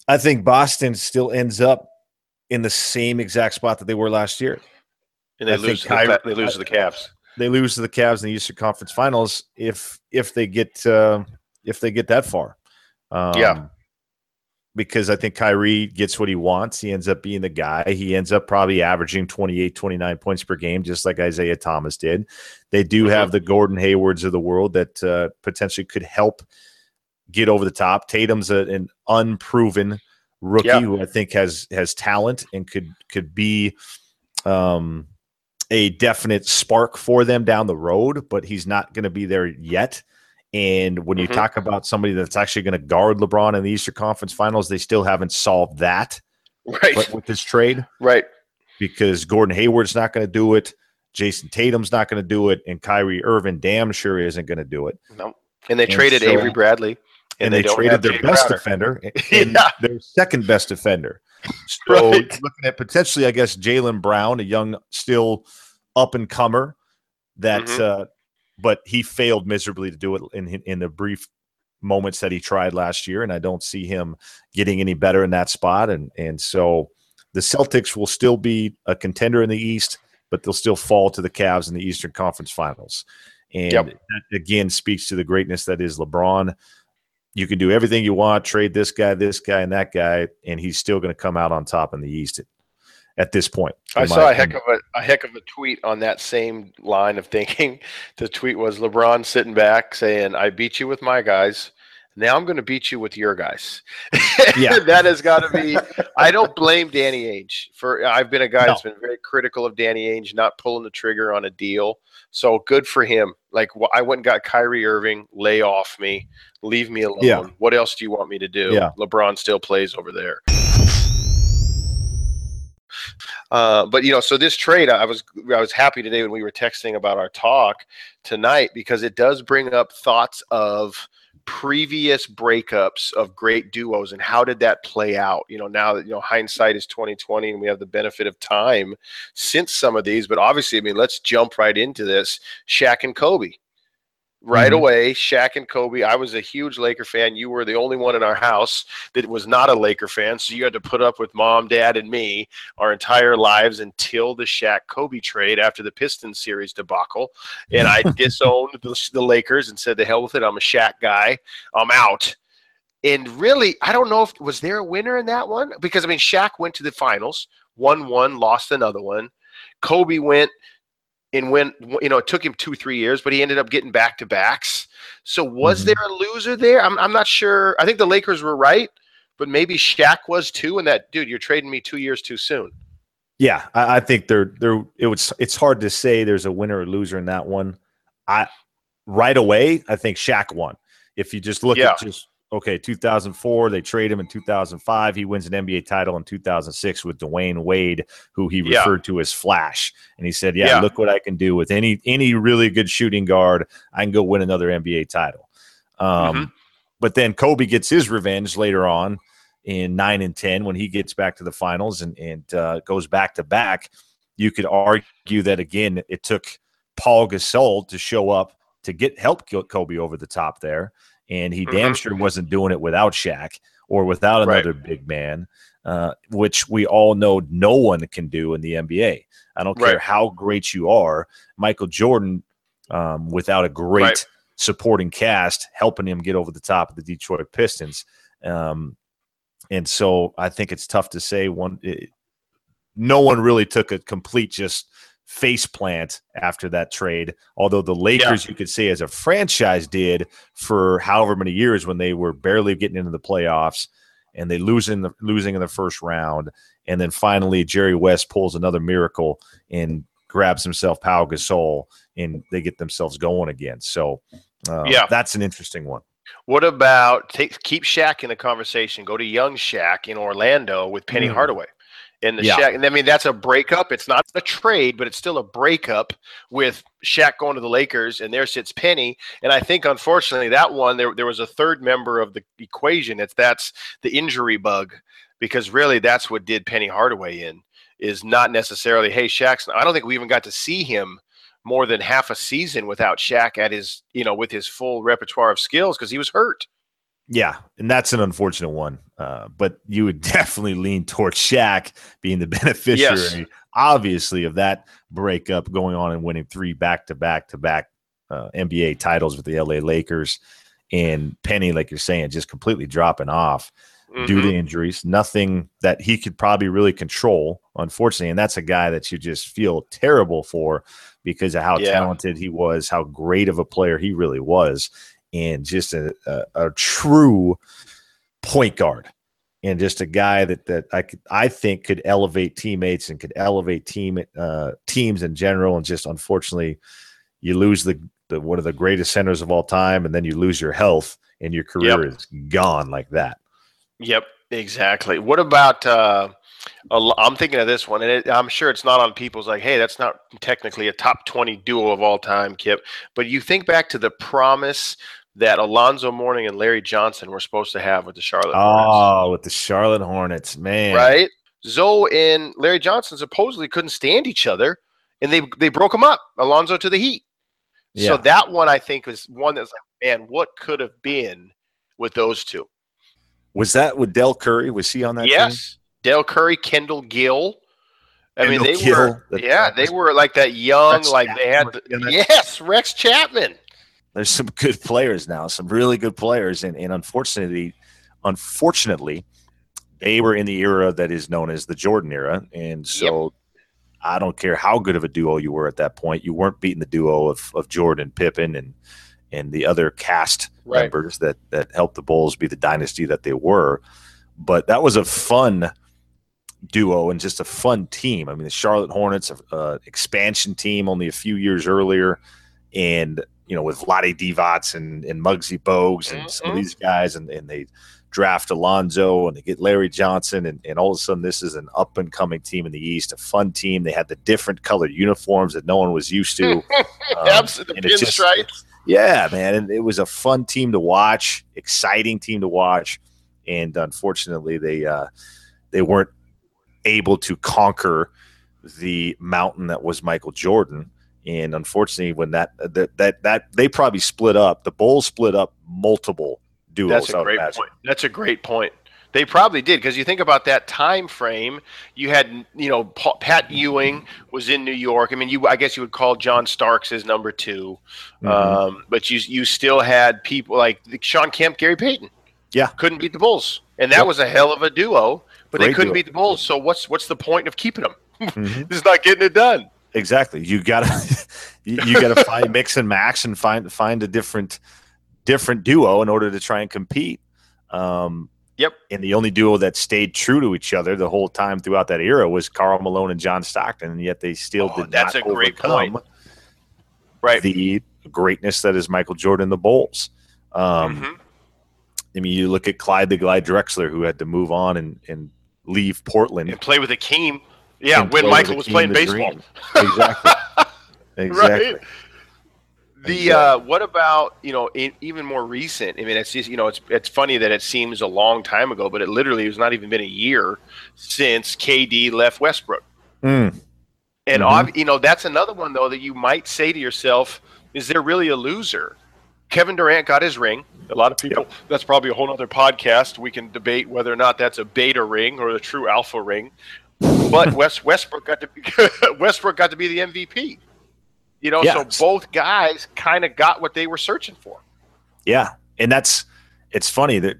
[SPEAKER 6] I think Boston still ends up in the same exact spot that they were last year.
[SPEAKER 3] And they
[SPEAKER 6] I
[SPEAKER 3] lose. The, they lose to the Cavs.
[SPEAKER 6] They lose to the Cavs in the Eastern Conference Finals if if they get uh, if they get that far. Um,
[SPEAKER 3] Yeah.
[SPEAKER 6] Because I think Kyrie gets what he wants. He ends up being the guy. He ends up probably averaging 28, 29 points per game, just like Isaiah Thomas did. They do
[SPEAKER 3] Mhm.
[SPEAKER 6] have the Gordon Haywards of the world that uh, potentially could help get over the top. Tatum's a, an unproven rookie
[SPEAKER 3] Yeah.
[SPEAKER 6] who I think has has talent and could could be um, a definite spark for them down the road, but he's not going to be there yet. And when you
[SPEAKER 3] Mhm.
[SPEAKER 6] talk about somebody that's actually going to guard LeBron in the Eastern Conference Finals, they still haven't solved that
[SPEAKER 3] Right.
[SPEAKER 6] with this trade
[SPEAKER 3] right.
[SPEAKER 6] because Gordon Hayward's not going to do it. Jayson Tatum's not going to do it, and Kyrie Irving damn sure isn't going to do it.
[SPEAKER 3] No. And they
[SPEAKER 6] And
[SPEAKER 3] traded
[SPEAKER 6] so-
[SPEAKER 3] Avery Bradley.
[SPEAKER 6] And, they,
[SPEAKER 3] don't
[SPEAKER 6] traded their
[SPEAKER 3] Jae
[SPEAKER 6] best
[SPEAKER 3] Crowder.
[SPEAKER 6] defender and
[SPEAKER 3] Yeah.
[SPEAKER 6] their second best defender. So
[SPEAKER 3] Right.
[SPEAKER 6] looking at potentially, I guess Jaylen Brown, a young, still up and comer, that,
[SPEAKER 3] Mhm.
[SPEAKER 6] uh, but he failed miserably to do it in in the brief moments that he tried last year, and I don't see him getting any better in that spot. And and so the Celtics will still be a contender in the East, but they'll still fall to the Cavs in the Eastern Conference Finals. And
[SPEAKER 3] Yep.
[SPEAKER 6] that again speaks to the greatness that is LeBron. you can do everything you want, trade this guy, this guy, and that guy, and he's still going to come out on top in the East at, this point.
[SPEAKER 3] I saw a heck of a, a heck of a tweet on that same line of thinking. The tweet was LeBron sitting back saying, "I beat you with my guys. Now I'm going to beat you with your guys."
[SPEAKER 6] Yeah.
[SPEAKER 3] that has got to be. I don't blame Danny Ainge for. I've been a guy that's been very critical of Danny Ainge not pulling the trigger on a deal. So good for him. Like I went and got Kyrie Irving. Lay off me. Leave me alone.
[SPEAKER 6] Yeah.
[SPEAKER 3] What else do you want me to do?
[SPEAKER 6] Yeah.
[SPEAKER 3] LeBron still plays over there. Uh, but you know, so this trade, I was I was happy today when we were texting about our talk tonight because it does bring up thoughts of previous breakups of great duos and how did that play out? You know now that you know hindsight is 2020 and we have the benefit of time since some of these but obviously i mean let's jump right into this. Shaq and Kobe right
[SPEAKER 6] Mhm.
[SPEAKER 3] away Shaq and Kobe I was a huge Laker fan you were the only one in our house that was not a Laker fan so you had to put up with mom dad and me our entire lives until the Shaq Kobe trade after the Pistons series debacle and I disowned the, the Lakers and said, "The hell with it! I'm a Shaq guy. I'm out." And really, I don't know if was there a winner in that one because I mean, Shaq went to the finals, won one, lost another one. Kobe went and when You know, it took him two, three years, but he ended up getting back to backs. So, was
[SPEAKER 6] Mhm.
[SPEAKER 3] there a loser there? I'm, I'm not sure. I think the Lakers were right, but maybe Shaq was too. And that dude, you're trading me two years too soon.
[SPEAKER 6] Yeah, I, I think they're they're it was it's hard to say there's a winner or loser in that one. I right away, I think Shaq won. If you just look
[SPEAKER 3] Yeah.
[SPEAKER 6] at just okay, 2004, they trade him in 2005. He wins an NBA title in 2006 with Dwyane Wade, who he
[SPEAKER 3] Yeah.
[SPEAKER 6] referred to as Flash, and he said, "Yeah,
[SPEAKER 3] Yeah.
[SPEAKER 6] look what I can do with any any really good shooting guard. I can go win another NBA title." Um,
[SPEAKER 3] Mhm.
[SPEAKER 6] But then Kobe gets his revenge later on in nine and ten when he gets back to the finals and and uh, goes back to back. You could argue that again, it took Paul Gasol to show up to get help Kobe over the top there, and he damn
[SPEAKER 3] Mhm.
[SPEAKER 6] sure wasn't doing it without Shaq or without
[SPEAKER 3] Right.
[SPEAKER 6] another big man, uh, which we all know no one can do in the NBA. I don't care
[SPEAKER 3] Right.
[SPEAKER 6] how great you are, Michael Jordan, um, without a great
[SPEAKER 3] Right.
[SPEAKER 6] supporting cast helping him get over the top of the Detroit Pistons. Um, and so I think it's tough to say one. It, no one really took a complete just face plant after that trade. Although the Lakers, you could say, as a franchise, did for however many years when they were barely getting into the playoffs and they losing the losing in the first round, and then finally Jerry West pulls another miracle and grabs himself Pau Gasol, and they get themselves going again. So, uh,
[SPEAKER 3] Yeah.
[SPEAKER 6] that's an interesting one.
[SPEAKER 3] What about take keep Shaq in the conversation? Go to young Shaq in Orlando with Penny
[SPEAKER 6] Mm.
[SPEAKER 3] Hardaway. And the
[SPEAKER 6] Yeah.
[SPEAKER 3] Shaq, and I mean that's a breakup. It's not a trade, but it's still a breakup with Shaq going to the Lakers, and there sits Penny. And I think unfortunately that one there there was a third member of the equation. It's that's the injury bug, because really that's what did Penny Hardaway in is not necessarily hey Shaq's. I don't think we even got to see him more than half a season without Shaq at his you know with his full repertoire of skills because he was hurt.
[SPEAKER 6] Yeah, and that's an unfortunate one. Uh, but you would definitely lean towards Shaq being the beneficiary, obviously, of that breakup going on and winning three back to back to back NBA titles with the LA Lakers. And Penny, like you're saying, just completely dropping off due
[SPEAKER 3] Mhm.
[SPEAKER 6] to injuries. Nothing that he could probably really control, unfortunately. And that's a guy that you just feel terrible for because of how
[SPEAKER 3] Yeah.
[SPEAKER 6] talented he was, how great of a player he really was, and just a, a, a true point guard. And just a guy that that I could I think could elevate teammates and could elevate team uh, teams in general. And just unfortunately, you lose the, the one of the greatest centers of all time, and then you lose your health, and your career is gone like that.
[SPEAKER 3] Yep, exactly. What about? Uh, I'm thinking of this one, and it, I'm sure it's not on people's like, hey, that's not technically a top 20 duo of all time, Kip. But you think back to the promise that Alonzo Mourning and Larry Johnson were supposed to have with the Charlotte Hornets,
[SPEAKER 6] Oh, with the Charlotte Hornets, man.
[SPEAKER 3] right? Zoe and Larry Johnson supposedly couldn't stand each other, and they they broke them up. Alonzo to the Heat.
[SPEAKER 6] Yeah.
[SPEAKER 3] So that one I think was one that's like, man, what could have been with those two?
[SPEAKER 6] Was that with Dell Curry? Was he on that team?
[SPEAKER 3] yes, Dale Curry, Kendall Gill. I mean, they
[SPEAKER 6] Gill,
[SPEAKER 3] were yeah, they were like that young,
[SPEAKER 6] Rex
[SPEAKER 3] like they had the,
[SPEAKER 6] was in it.
[SPEAKER 3] yes, Rex Chapman.
[SPEAKER 6] There's some good players now, some really good players, and, and unfortunately, unfortunately, they were in the era that is known as the Jordan era, and so I don't care how good of a duo you were at that point, you weren't beating the duo of, of Jordan, Pippen, and and the other cast
[SPEAKER 3] Right.
[SPEAKER 6] members that that helped the Bulls be the dynasty that they were. But that was a fun duo and just a fun team. I mean, the Charlotte Hornets, uh, expansion team, only a few years earlier, and you know with Vlade Divac and and Muggsy Bogues and some of
[SPEAKER 3] Mhm.
[SPEAKER 6] these guys, and and they draft Alonzo and they get Larry Johnson, and, and all of a sudden this is an up and coming team in the East, a fun team. They had the different colored uniforms that no one was used to. Um,
[SPEAKER 3] Absolutely, pinstripes.
[SPEAKER 6] yeah, man, and it was a fun team to watch, exciting team to watch, and unfortunately they uh, they weren't able to conquer the mountain that was Michael Jordan. And unfortunately, when that that that, that they probably split up, the Bulls split up multiple duos.
[SPEAKER 3] That's a great point. That's a great point. They probably did because you think about that time frame. You had, you know, Pa- Pat Ewing was in New York. I mean, you, I guess you would call John Starks his number 2
[SPEAKER 6] Mhm.
[SPEAKER 3] um, but you, you still had people like Shawn Kemp, Gary Payton.
[SPEAKER 6] Yeah.
[SPEAKER 3] couldn't beat the Bulls, and that
[SPEAKER 6] Yep.
[SPEAKER 3] was a hell of a duo. But they couldn't
[SPEAKER 6] duo.
[SPEAKER 3] beat the Bulls. So what's what's the point of keeping them? This is not getting it done.
[SPEAKER 6] Exactly. You gotta you, you gotta find mix and max and find find a different different duo in order to try and compete. Um,
[SPEAKER 3] Yep.
[SPEAKER 6] And the only duo that stayed true to each other the whole time throughout that era was Karl Malone and John Stockton, and yet they still
[SPEAKER 3] Oh,
[SPEAKER 6] did
[SPEAKER 3] that's
[SPEAKER 6] not
[SPEAKER 3] a great point. Right.
[SPEAKER 6] the greatness that is Michael Jordan the Bulls. Um,
[SPEAKER 3] Mhm.
[SPEAKER 6] I mean, you look at Clyde the Glide Drexler, who had to move on and, and leave Portland.
[SPEAKER 3] And play with Akeem. Yeah, when Michael was playing baseball.
[SPEAKER 6] Exactly. exactly.
[SPEAKER 3] Right. The uh, what about you know in, even more recent? I mean, it's just you know it's it's funny that it seems a long time ago, but it literally has not even been a year since KD left Westbrook.
[SPEAKER 6] Mm.
[SPEAKER 3] And
[SPEAKER 6] Mhm.
[SPEAKER 3] ob- you know that's another one though that you might say to yourself, is there really a loser? Kevin Durant got his ring. A lot of people. That's probably a whole other podcast. We can debate whether or not that's a beta ring or a true alpha ring. But West Westbrook got to be, Westbrook got to be the MVP. You know,
[SPEAKER 6] Yeah.
[SPEAKER 3] so both guys kind of got what they were searching for.
[SPEAKER 6] Yeah, and that's it's funny that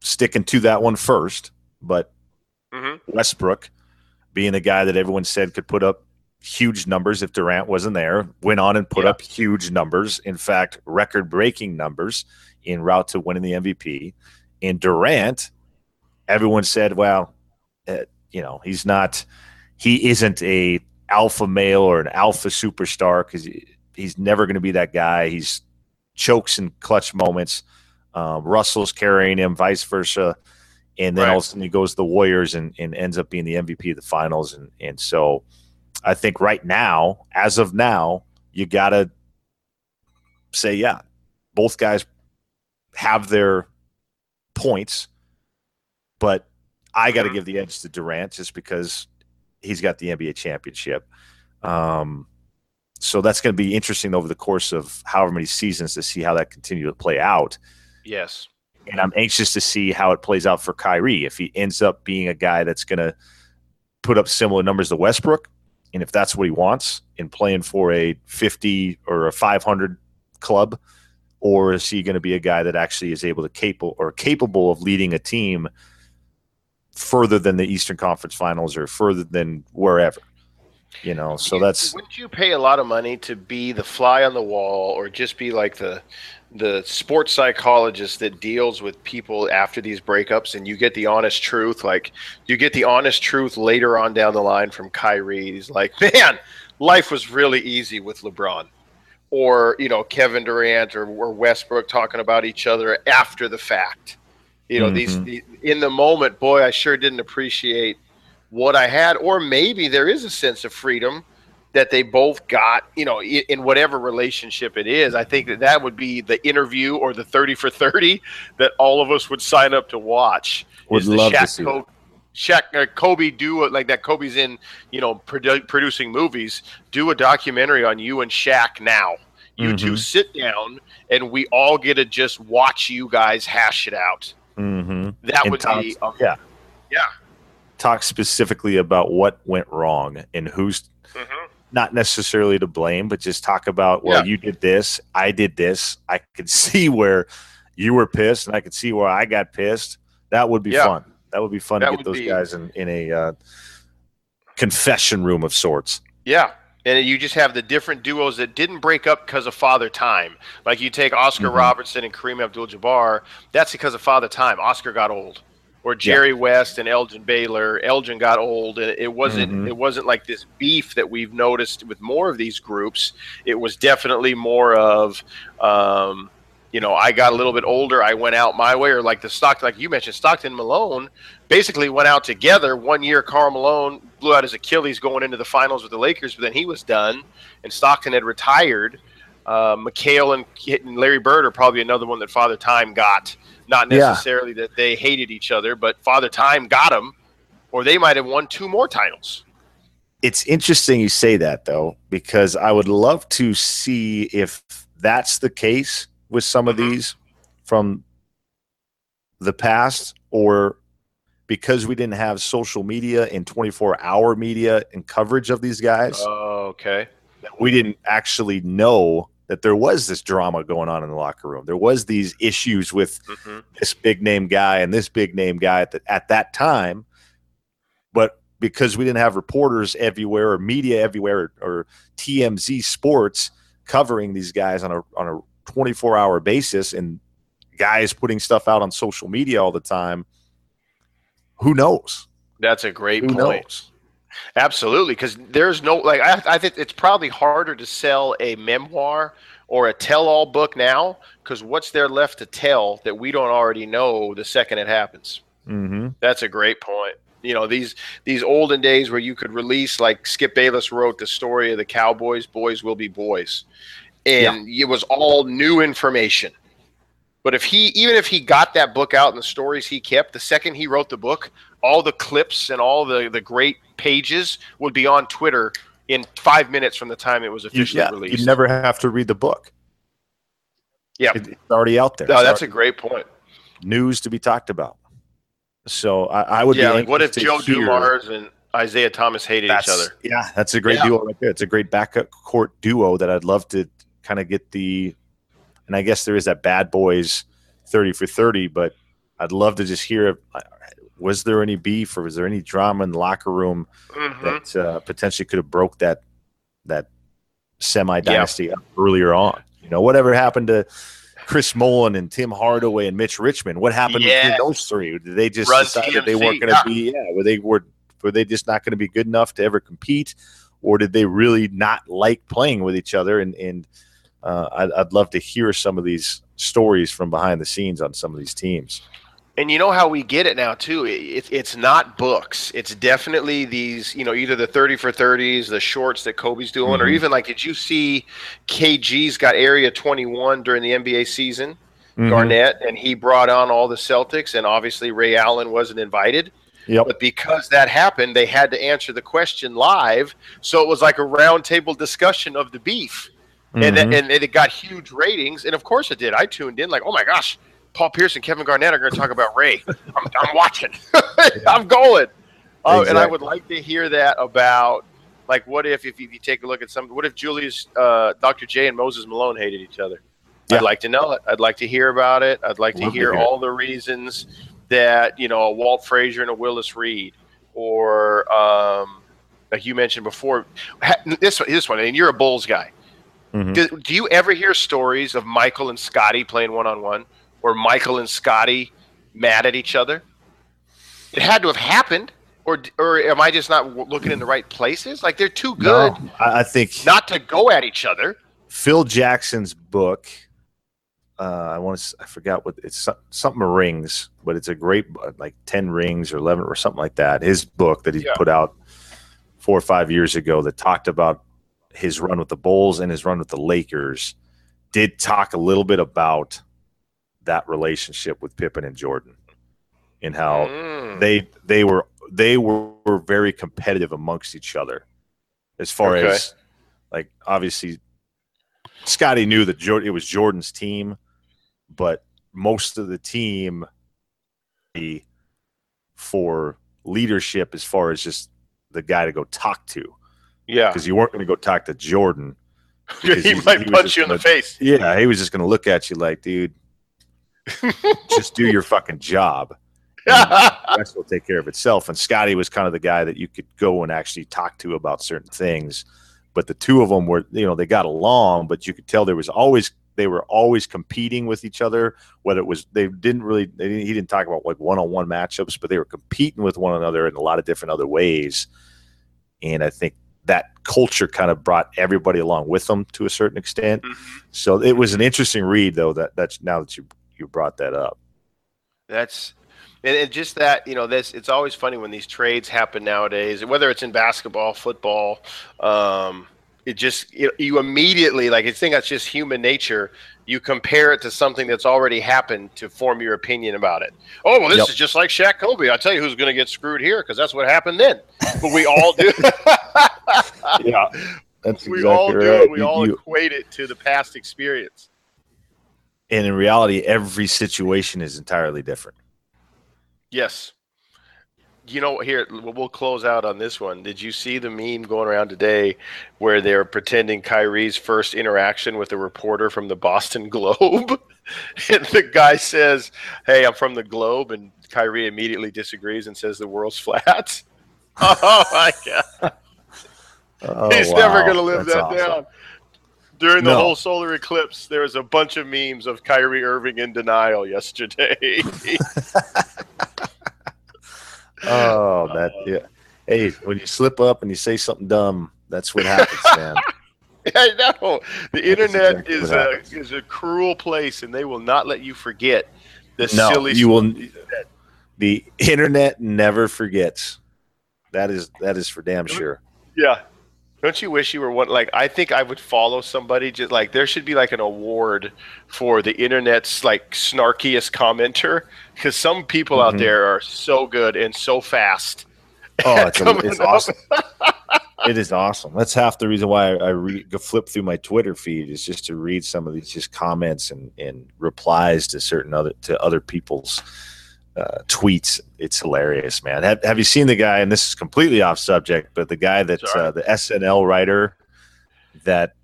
[SPEAKER 6] sticking to that one first, but
[SPEAKER 3] Mhm.
[SPEAKER 6] Westbrook being the guy that everyone said could put up huge numbers if Durant wasn't there, went on and put
[SPEAKER 3] Yeah.
[SPEAKER 6] up huge numbers. In fact, record-breaking numbers in route to winning the MVP. And Durant, everyone said, well, uh, you know, he's not, he isn't a alpha male or an alpha superstar because he's never going to be that guy. He's chokes in clutch moments. Um, Russell's carrying him, vice versa. And then
[SPEAKER 3] Right.
[SPEAKER 6] all of a sudden he goes to the Warriors and, and ends up being the MVP of the finals. And, and so I think right now, as of now, you got to say, yeah, both guys have their points, but I got to
[SPEAKER 3] Mhm.
[SPEAKER 6] give the edge to Durant just because he's got the NBA championship. Um, so that's going to be interesting over the course of however many seasons to see how that continue to play out.
[SPEAKER 3] Yes.
[SPEAKER 6] And I'm anxious to see how it plays out for Kyrie if he ends up being a guy that's going to put up similar numbers to Westbrook, and if that's what he wants in playing for a 50 or a 500 club, or is he going to be a guy that actually is able to capable or capable of leading a team further than the Eastern Conference Finals or further than wherever? You know, so that's
[SPEAKER 3] Wouldn't you pay a lot of money to be the fly on the wall, or just be like the the sports psychologist that deals with people after these breakups, and you get the honest truth? Like you get the honest truth later on down the line from Kyrie. He's like, "Man, life was really easy with LeBron," or you know Kevin Durant or, or Westbrook talking about each other after the fact. You know, these
[SPEAKER 6] Mhm.
[SPEAKER 3] the, in the moment, boy, I sure didn't appreciate what I had, or maybe there is a sense of freedom that they both got, you know, in, in whatever relationship it is. I think that that would be the interview or the 30 for 30 that all of us would sign up to watch.
[SPEAKER 6] Would
[SPEAKER 3] is the
[SPEAKER 6] love to
[SPEAKER 3] Shaq
[SPEAKER 6] see
[SPEAKER 3] Co- Shaq, uh, Kobe do it like that. Kobe's in, you know, produ- producing movies. Do a documentary on you and Shaq now. You two
[SPEAKER 6] Mhm.
[SPEAKER 3] sit down and we all get to just watch you guys hash it out.
[SPEAKER 6] Hmm
[SPEAKER 3] That
[SPEAKER 6] And
[SPEAKER 3] would
[SPEAKER 6] talk-
[SPEAKER 3] be, um,
[SPEAKER 6] yeah.
[SPEAKER 3] yeah.
[SPEAKER 6] talk specifically about what went wrong and who's
[SPEAKER 3] Mhm.
[SPEAKER 6] not necessarily to blame, but just talk about, well,
[SPEAKER 3] Yeah.
[SPEAKER 6] you did this, I did this. I could see where you were pissed, and I could see where I got pissed. That would be
[SPEAKER 3] Yeah.
[SPEAKER 6] fun. That would be fun
[SPEAKER 3] That
[SPEAKER 6] to get those
[SPEAKER 3] be-
[SPEAKER 6] guys in in a uh, confession room of sorts.
[SPEAKER 3] Yeah. And you just have the different duos that didn't break up because of father time. Like you take Oscar
[SPEAKER 6] Mhm.
[SPEAKER 3] Robertson and Kareem Abdul-Jabbar. That's because of father time. Oscar got old, or Jerry West and Elgin Baylor. Elgin got old, and it wasn't.
[SPEAKER 6] Mhm.
[SPEAKER 3] It wasn't like this beef that we've noticed with more of these groups. It was definitely more of. Um, you know, I got a little bit older. I went out my way, or like the stock, like you mentioned, Stockton Malone basically went out together. One year, Karl Malone blew out his Achilles going into the finals with the Lakers, but then he was done, and Stockton had retired. Uh, McHale and, and Larry Bird are probably another one that Father Time got. Not
[SPEAKER 6] Yeah.
[SPEAKER 3] necessarily that they hated each other, but Father Time got them, or they might have won two more titles.
[SPEAKER 6] It's interesting you say that though, because I would love to see if that's the case with some of
[SPEAKER 3] Mhm.
[SPEAKER 6] these from the past, or because we didn't have social media and 24 hour media and coverage of these guys,
[SPEAKER 3] Oh, okay.
[SPEAKER 6] we didn't actually know that there was this drama going on in the locker room. There was these issues with
[SPEAKER 3] hmm
[SPEAKER 6] this big name guy and this big name guy at, the, at that time. But because we didn't have reporters everywhere or media everywhere or, or TMZ sports covering these guys on a, on a 24 hour basis and guys putting stuff out on social media all the time, who knows?
[SPEAKER 3] That's a great
[SPEAKER 6] Who
[SPEAKER 3] point.
[SPEAKER 6] knows?
[SPEAKER 3] Absolutely, because there's no like I, I think it's probably harder to sell a memoir or a tell-all book now because what's there left to tell that we don't already know the second it happens.
[SPEAKER 6] Mm-hmm.
[SPEAKER 3] That's a great point. You know these these olden days where you could release like Skip Bayless wrote the story of the Cowboys, boys will be boys, and it was all new information. But if he even if he got that book out and the stories he kept, the second he wrote the book, all the clips and all the the great pages would be on Twitter in five minutes from the time it was
[SPEAKER 6] You,
[SPEAKER 3] officially
[SPEAKER 6] yeah,
[SPEAKER 3] released.
[SPEAKER 6] you never have to read the book.
[SPEAKER 3] yeah,
[SPEAKER 6] It- it's already out there.
[SPEAKER 3] no,
[SPEAKER 6] It's
[SPEAKER 3] that's a great point.
[SPEAKER 6] news to be talked about. So I, I would
[SPEAKER 3] Yeah, like what if Joe
[SPEAKER 6] hear-
[SPEAKER 3] Dumars and Isiah Thomas hated each
[SPEAKER 6] That's-
[SPEAKER 3] other?
[SPEAKER 6] Yeah, that's a great
[SPEAKER 3] Yeah.
[SPEAKER 6] duo right there. It's a great backup court duo that I'd love to kind of get the. And I guess there is that Bad Boys thirty for thirty, but I'd love to just hear. uh, Was there any beef or was there any drama in the locker room
[SPEAKER 3] Mhm.
[SPEAKER 6] that uh, potentially could have broke that that semi dynasty up earlier on? You know, whatever happened to Chris Mullin and Tim Hardaway and Mitch Richmond? What happened
[SPEAKER 3] Yeah.
[SPEAKER 6] between those three? Did they just
[SPEAKER 3] Run
[SPEAKER 6] decide that they weren't going to
[SPEAKER 3] yeah.
[SPEAKER 6] be? Yeah, were they were were they just not going to be good enough to ever compete, or did they really not like playing with each other? And and uh, I'd, I'd love to hear some of these stories from behind the scenes on some of these teams.
[SPEAKER 3] And you know how we get it now too. It, it's not books. It's definitely these. You know, either the thirty for thirties, the shorts that Kobe's doing, or
[SPEAKER 6] Mhm.
[SPEAKER 3] even like, did you see KG's got Area Twenty One during the NBA season?
[SPEAKER 6] Mm-hmm.
[SPEAKER 3] Garnett, and he brought on all the Celtics, and obviously Ray Allen wasn't invited.
[SPEAKER 6] Yep.
[SPEAKER 3] But because that happened, they had to answer the question live, so it was like a roundtable discussion of the beef, and
[SPEAKER 6] Mhm.
[SPEAKER 3] and it got huge ratings, and of course it did. I tuned in like, oh my gosh, Paul Pierce and Kevin Garnett are going to talk about Ray. I'm, I'm watching. I'm going. Oh, and I would like to hear that about like what if if you take a look at some what if Julius, uh, Dr. J, and Moses Malone hated each other.
[SPEAKER 6] Yeah.
[SPEAKER 3] I'd like to know it. I'd like to hear about it. I'd like to
[SPEAKER 6] Love to
[SPEAKER 3] hear
[SPEAKER 6] hear it.
[SPEAKER 3] all the reasons that you know a Walt Frazier and a Willis Reed, or um, like you mentioned before, this this one. And you're a Bulls guy.
[SPEAKER 6] Mhm.
[SPEAKER 3] Do, do you ever hear stories of Michael and Scottie playing one on one, or Michael and Scottie mad at each other? It had to have happened, or or am I just not looking in the right places? Like they're too good
[SPEAKER 6] No, I, I think
[SPEAKER 3] not to go at each other.
[SPEAKER 6] Phil Jackson's book. Uh, I want to. I forgot what it's something rings, but it's a great like ten rings or eleven or something like that. His book that he
[SPEAKER 3] Yeah.
[SPEAKER 6] put out four or five years ago that talked about his run with the Bulls and his run with the Lakers. Did talk a little bit about that relationship with Pippen and Jordan, and how
[SPEAKER 3] Mm.
[SPEAKER 6] they they were they were, were very competitive amongst each other as far
[SPEAKER 3] Okay.
[SPEAKER 6] as like obviously Scottie knew that it was Jordan's team, but most of the team for leadership as far as just the guy to go talk to.
[SPEAKER 3] Yeah,
[SPEAKER 6] because you weren't going to go talk to Jordan.
[SPEAKER 3] he
[SPEAKER 6] he-
[SPEAKER 3] might
[SPEAKER 6] he
[SPEAKER 3] punch you in the
[SPEAKER 6] gonna-
[SPEAKER 3] face.
[SPEAKER 6] Yeah, he was just going to look at you like, dude, just do your fucking job. the will take care of itself. And Scottie was kind of the guy that you could go and actually talk to about certain things. But the two of them were, you know, they got along, but you could tell there was always they were always competing with each other. Whether it was they didn't really, they didn't, he didn't talk about like one on one matchups, but they were competing with one another in a lot of different other ways. And I think that culture kind of brought everybody along with them to a certain extent.
[SPEAKER 3] Mm-hmm.
[SPEAKER 6] So it was an interesting read, though. That that's now that you you brought that up.
[SPEAKER 3] That's and, and just that you know this it's always funny when these trades happen nowadays whether it's in basketball football um, it just you, you immediately like I think that's just human nature you compare it to something that's already happened to form your opinion about it. Oh well this
[SPEAKER 6] Yep.
[SPEAKER 3] is just like Shaq Kobe. I'll tell you who's going to get screwed here because that's what happened then. But we all do.
[SPEAKER 6] Yeah, that's
[SPEAKER 3] we all do it. We all equate it to the past experience.
[SPEAKER 6] And in reality, every situation is entirely different.
[SPEAKER 3] Yes. You know, here we'll close out on this one. Did you see the meme going around today where they're pretending Kyrie's first interaction with a reporter from the Boston Globe? and the guy says, Hey, I'm from the Globe. And Kyrie immediately disagrees and says the world's flat. oh, my God.
[SPEAKER 6] Oh,
[SPEAKER 3] He's never going to live
[SPEAKER 6] That's
[SPEAKER 3] that
[SPEAKER 6] awesome.
[SPEAKER 3] down. During the
[SPEAKER 6] No.
[SPEAKER 3] whole solar eclipse, there was a bunch of memes of Kyrie Irving in denial yesterday.
[SPEAKER 6] Oh, uh, that yeah. Hey, when you slip up and you say something dumb, that's what happens, man.
[SPEAKER 3] I know the internet
[SPEAKER 6] exactly
[SPEAKER 3] is a is a cruel place, and they will not let you forget the
[SPEAKER 6] No,
[SPEAKER 3] silly.
[SPEAKER 6] you will. The internet never forgets. That is that is for damn sure.
[SPEAKER 3] Yeah. Don't you wish you were one? Like, I think I would follow somebody. Just like there should be like an award for the internet's like snarkiest commenter, because some people out
[SPEAKER 6] Mhm.
[SPEAKER 3] there are so good and so fast.
[SPEAKER 6] Oh, it's, a, it's awesome. it is awesome. That's half the reason why I, I re- flip through my Twitter feed is just to read some of these just comments and, and replies to certain other to other people's uh, tweets. It's hilarious, man. Have, have you seen the guy? And this is completely off subject, but the guy that uh, the SNL writer that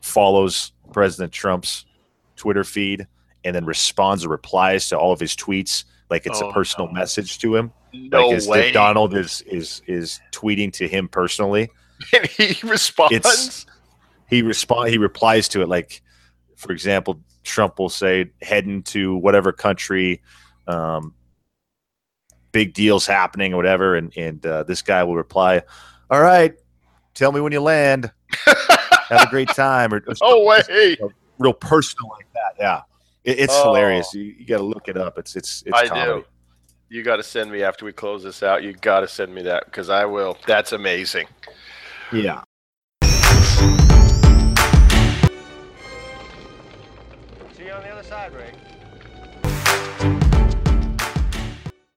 [SPEAKER 6] follows President Trump's Twitter feed and then responds or replies to all of his tweets like it's
[SPEAKER 3] Oh,
[SPEAKER 6] a personal
[SPEAKER 3] no.
[SPEAKER 6] message to him
[SPEAKER 3] No
[SPEAKER 6] like
[SPEAKER 3] way.
[SPEAKER 6] Donald is is is tweeting to him personally.
[SPEAKER 3] and he responds.
[SPEAKER 6] It's- He respond he replies to it like, for example, Trump will say heading to whatever country, um, big deals happening or whatever, and and uh, this guy will reply, "All right, tell me when you land. Have a great time." Or, or
[SPEAKER 3] oh way!
[SPEAKER 6] real personal like that. Yeah, it, it's
[SPEAKER 3] Oh.
[SPEAKER 6] hilarious. You, you got to look it up. It's it's it's
[SPEAKER 3] I
[SPEAKER 6] comedy.
[SPEAKER 3] do. You got to send me after we close this out. You got to send me that because I will. That's amazing.
[SPEAKER 6] Yeah.
[SPEAKER 2] See you on the other side, Ray.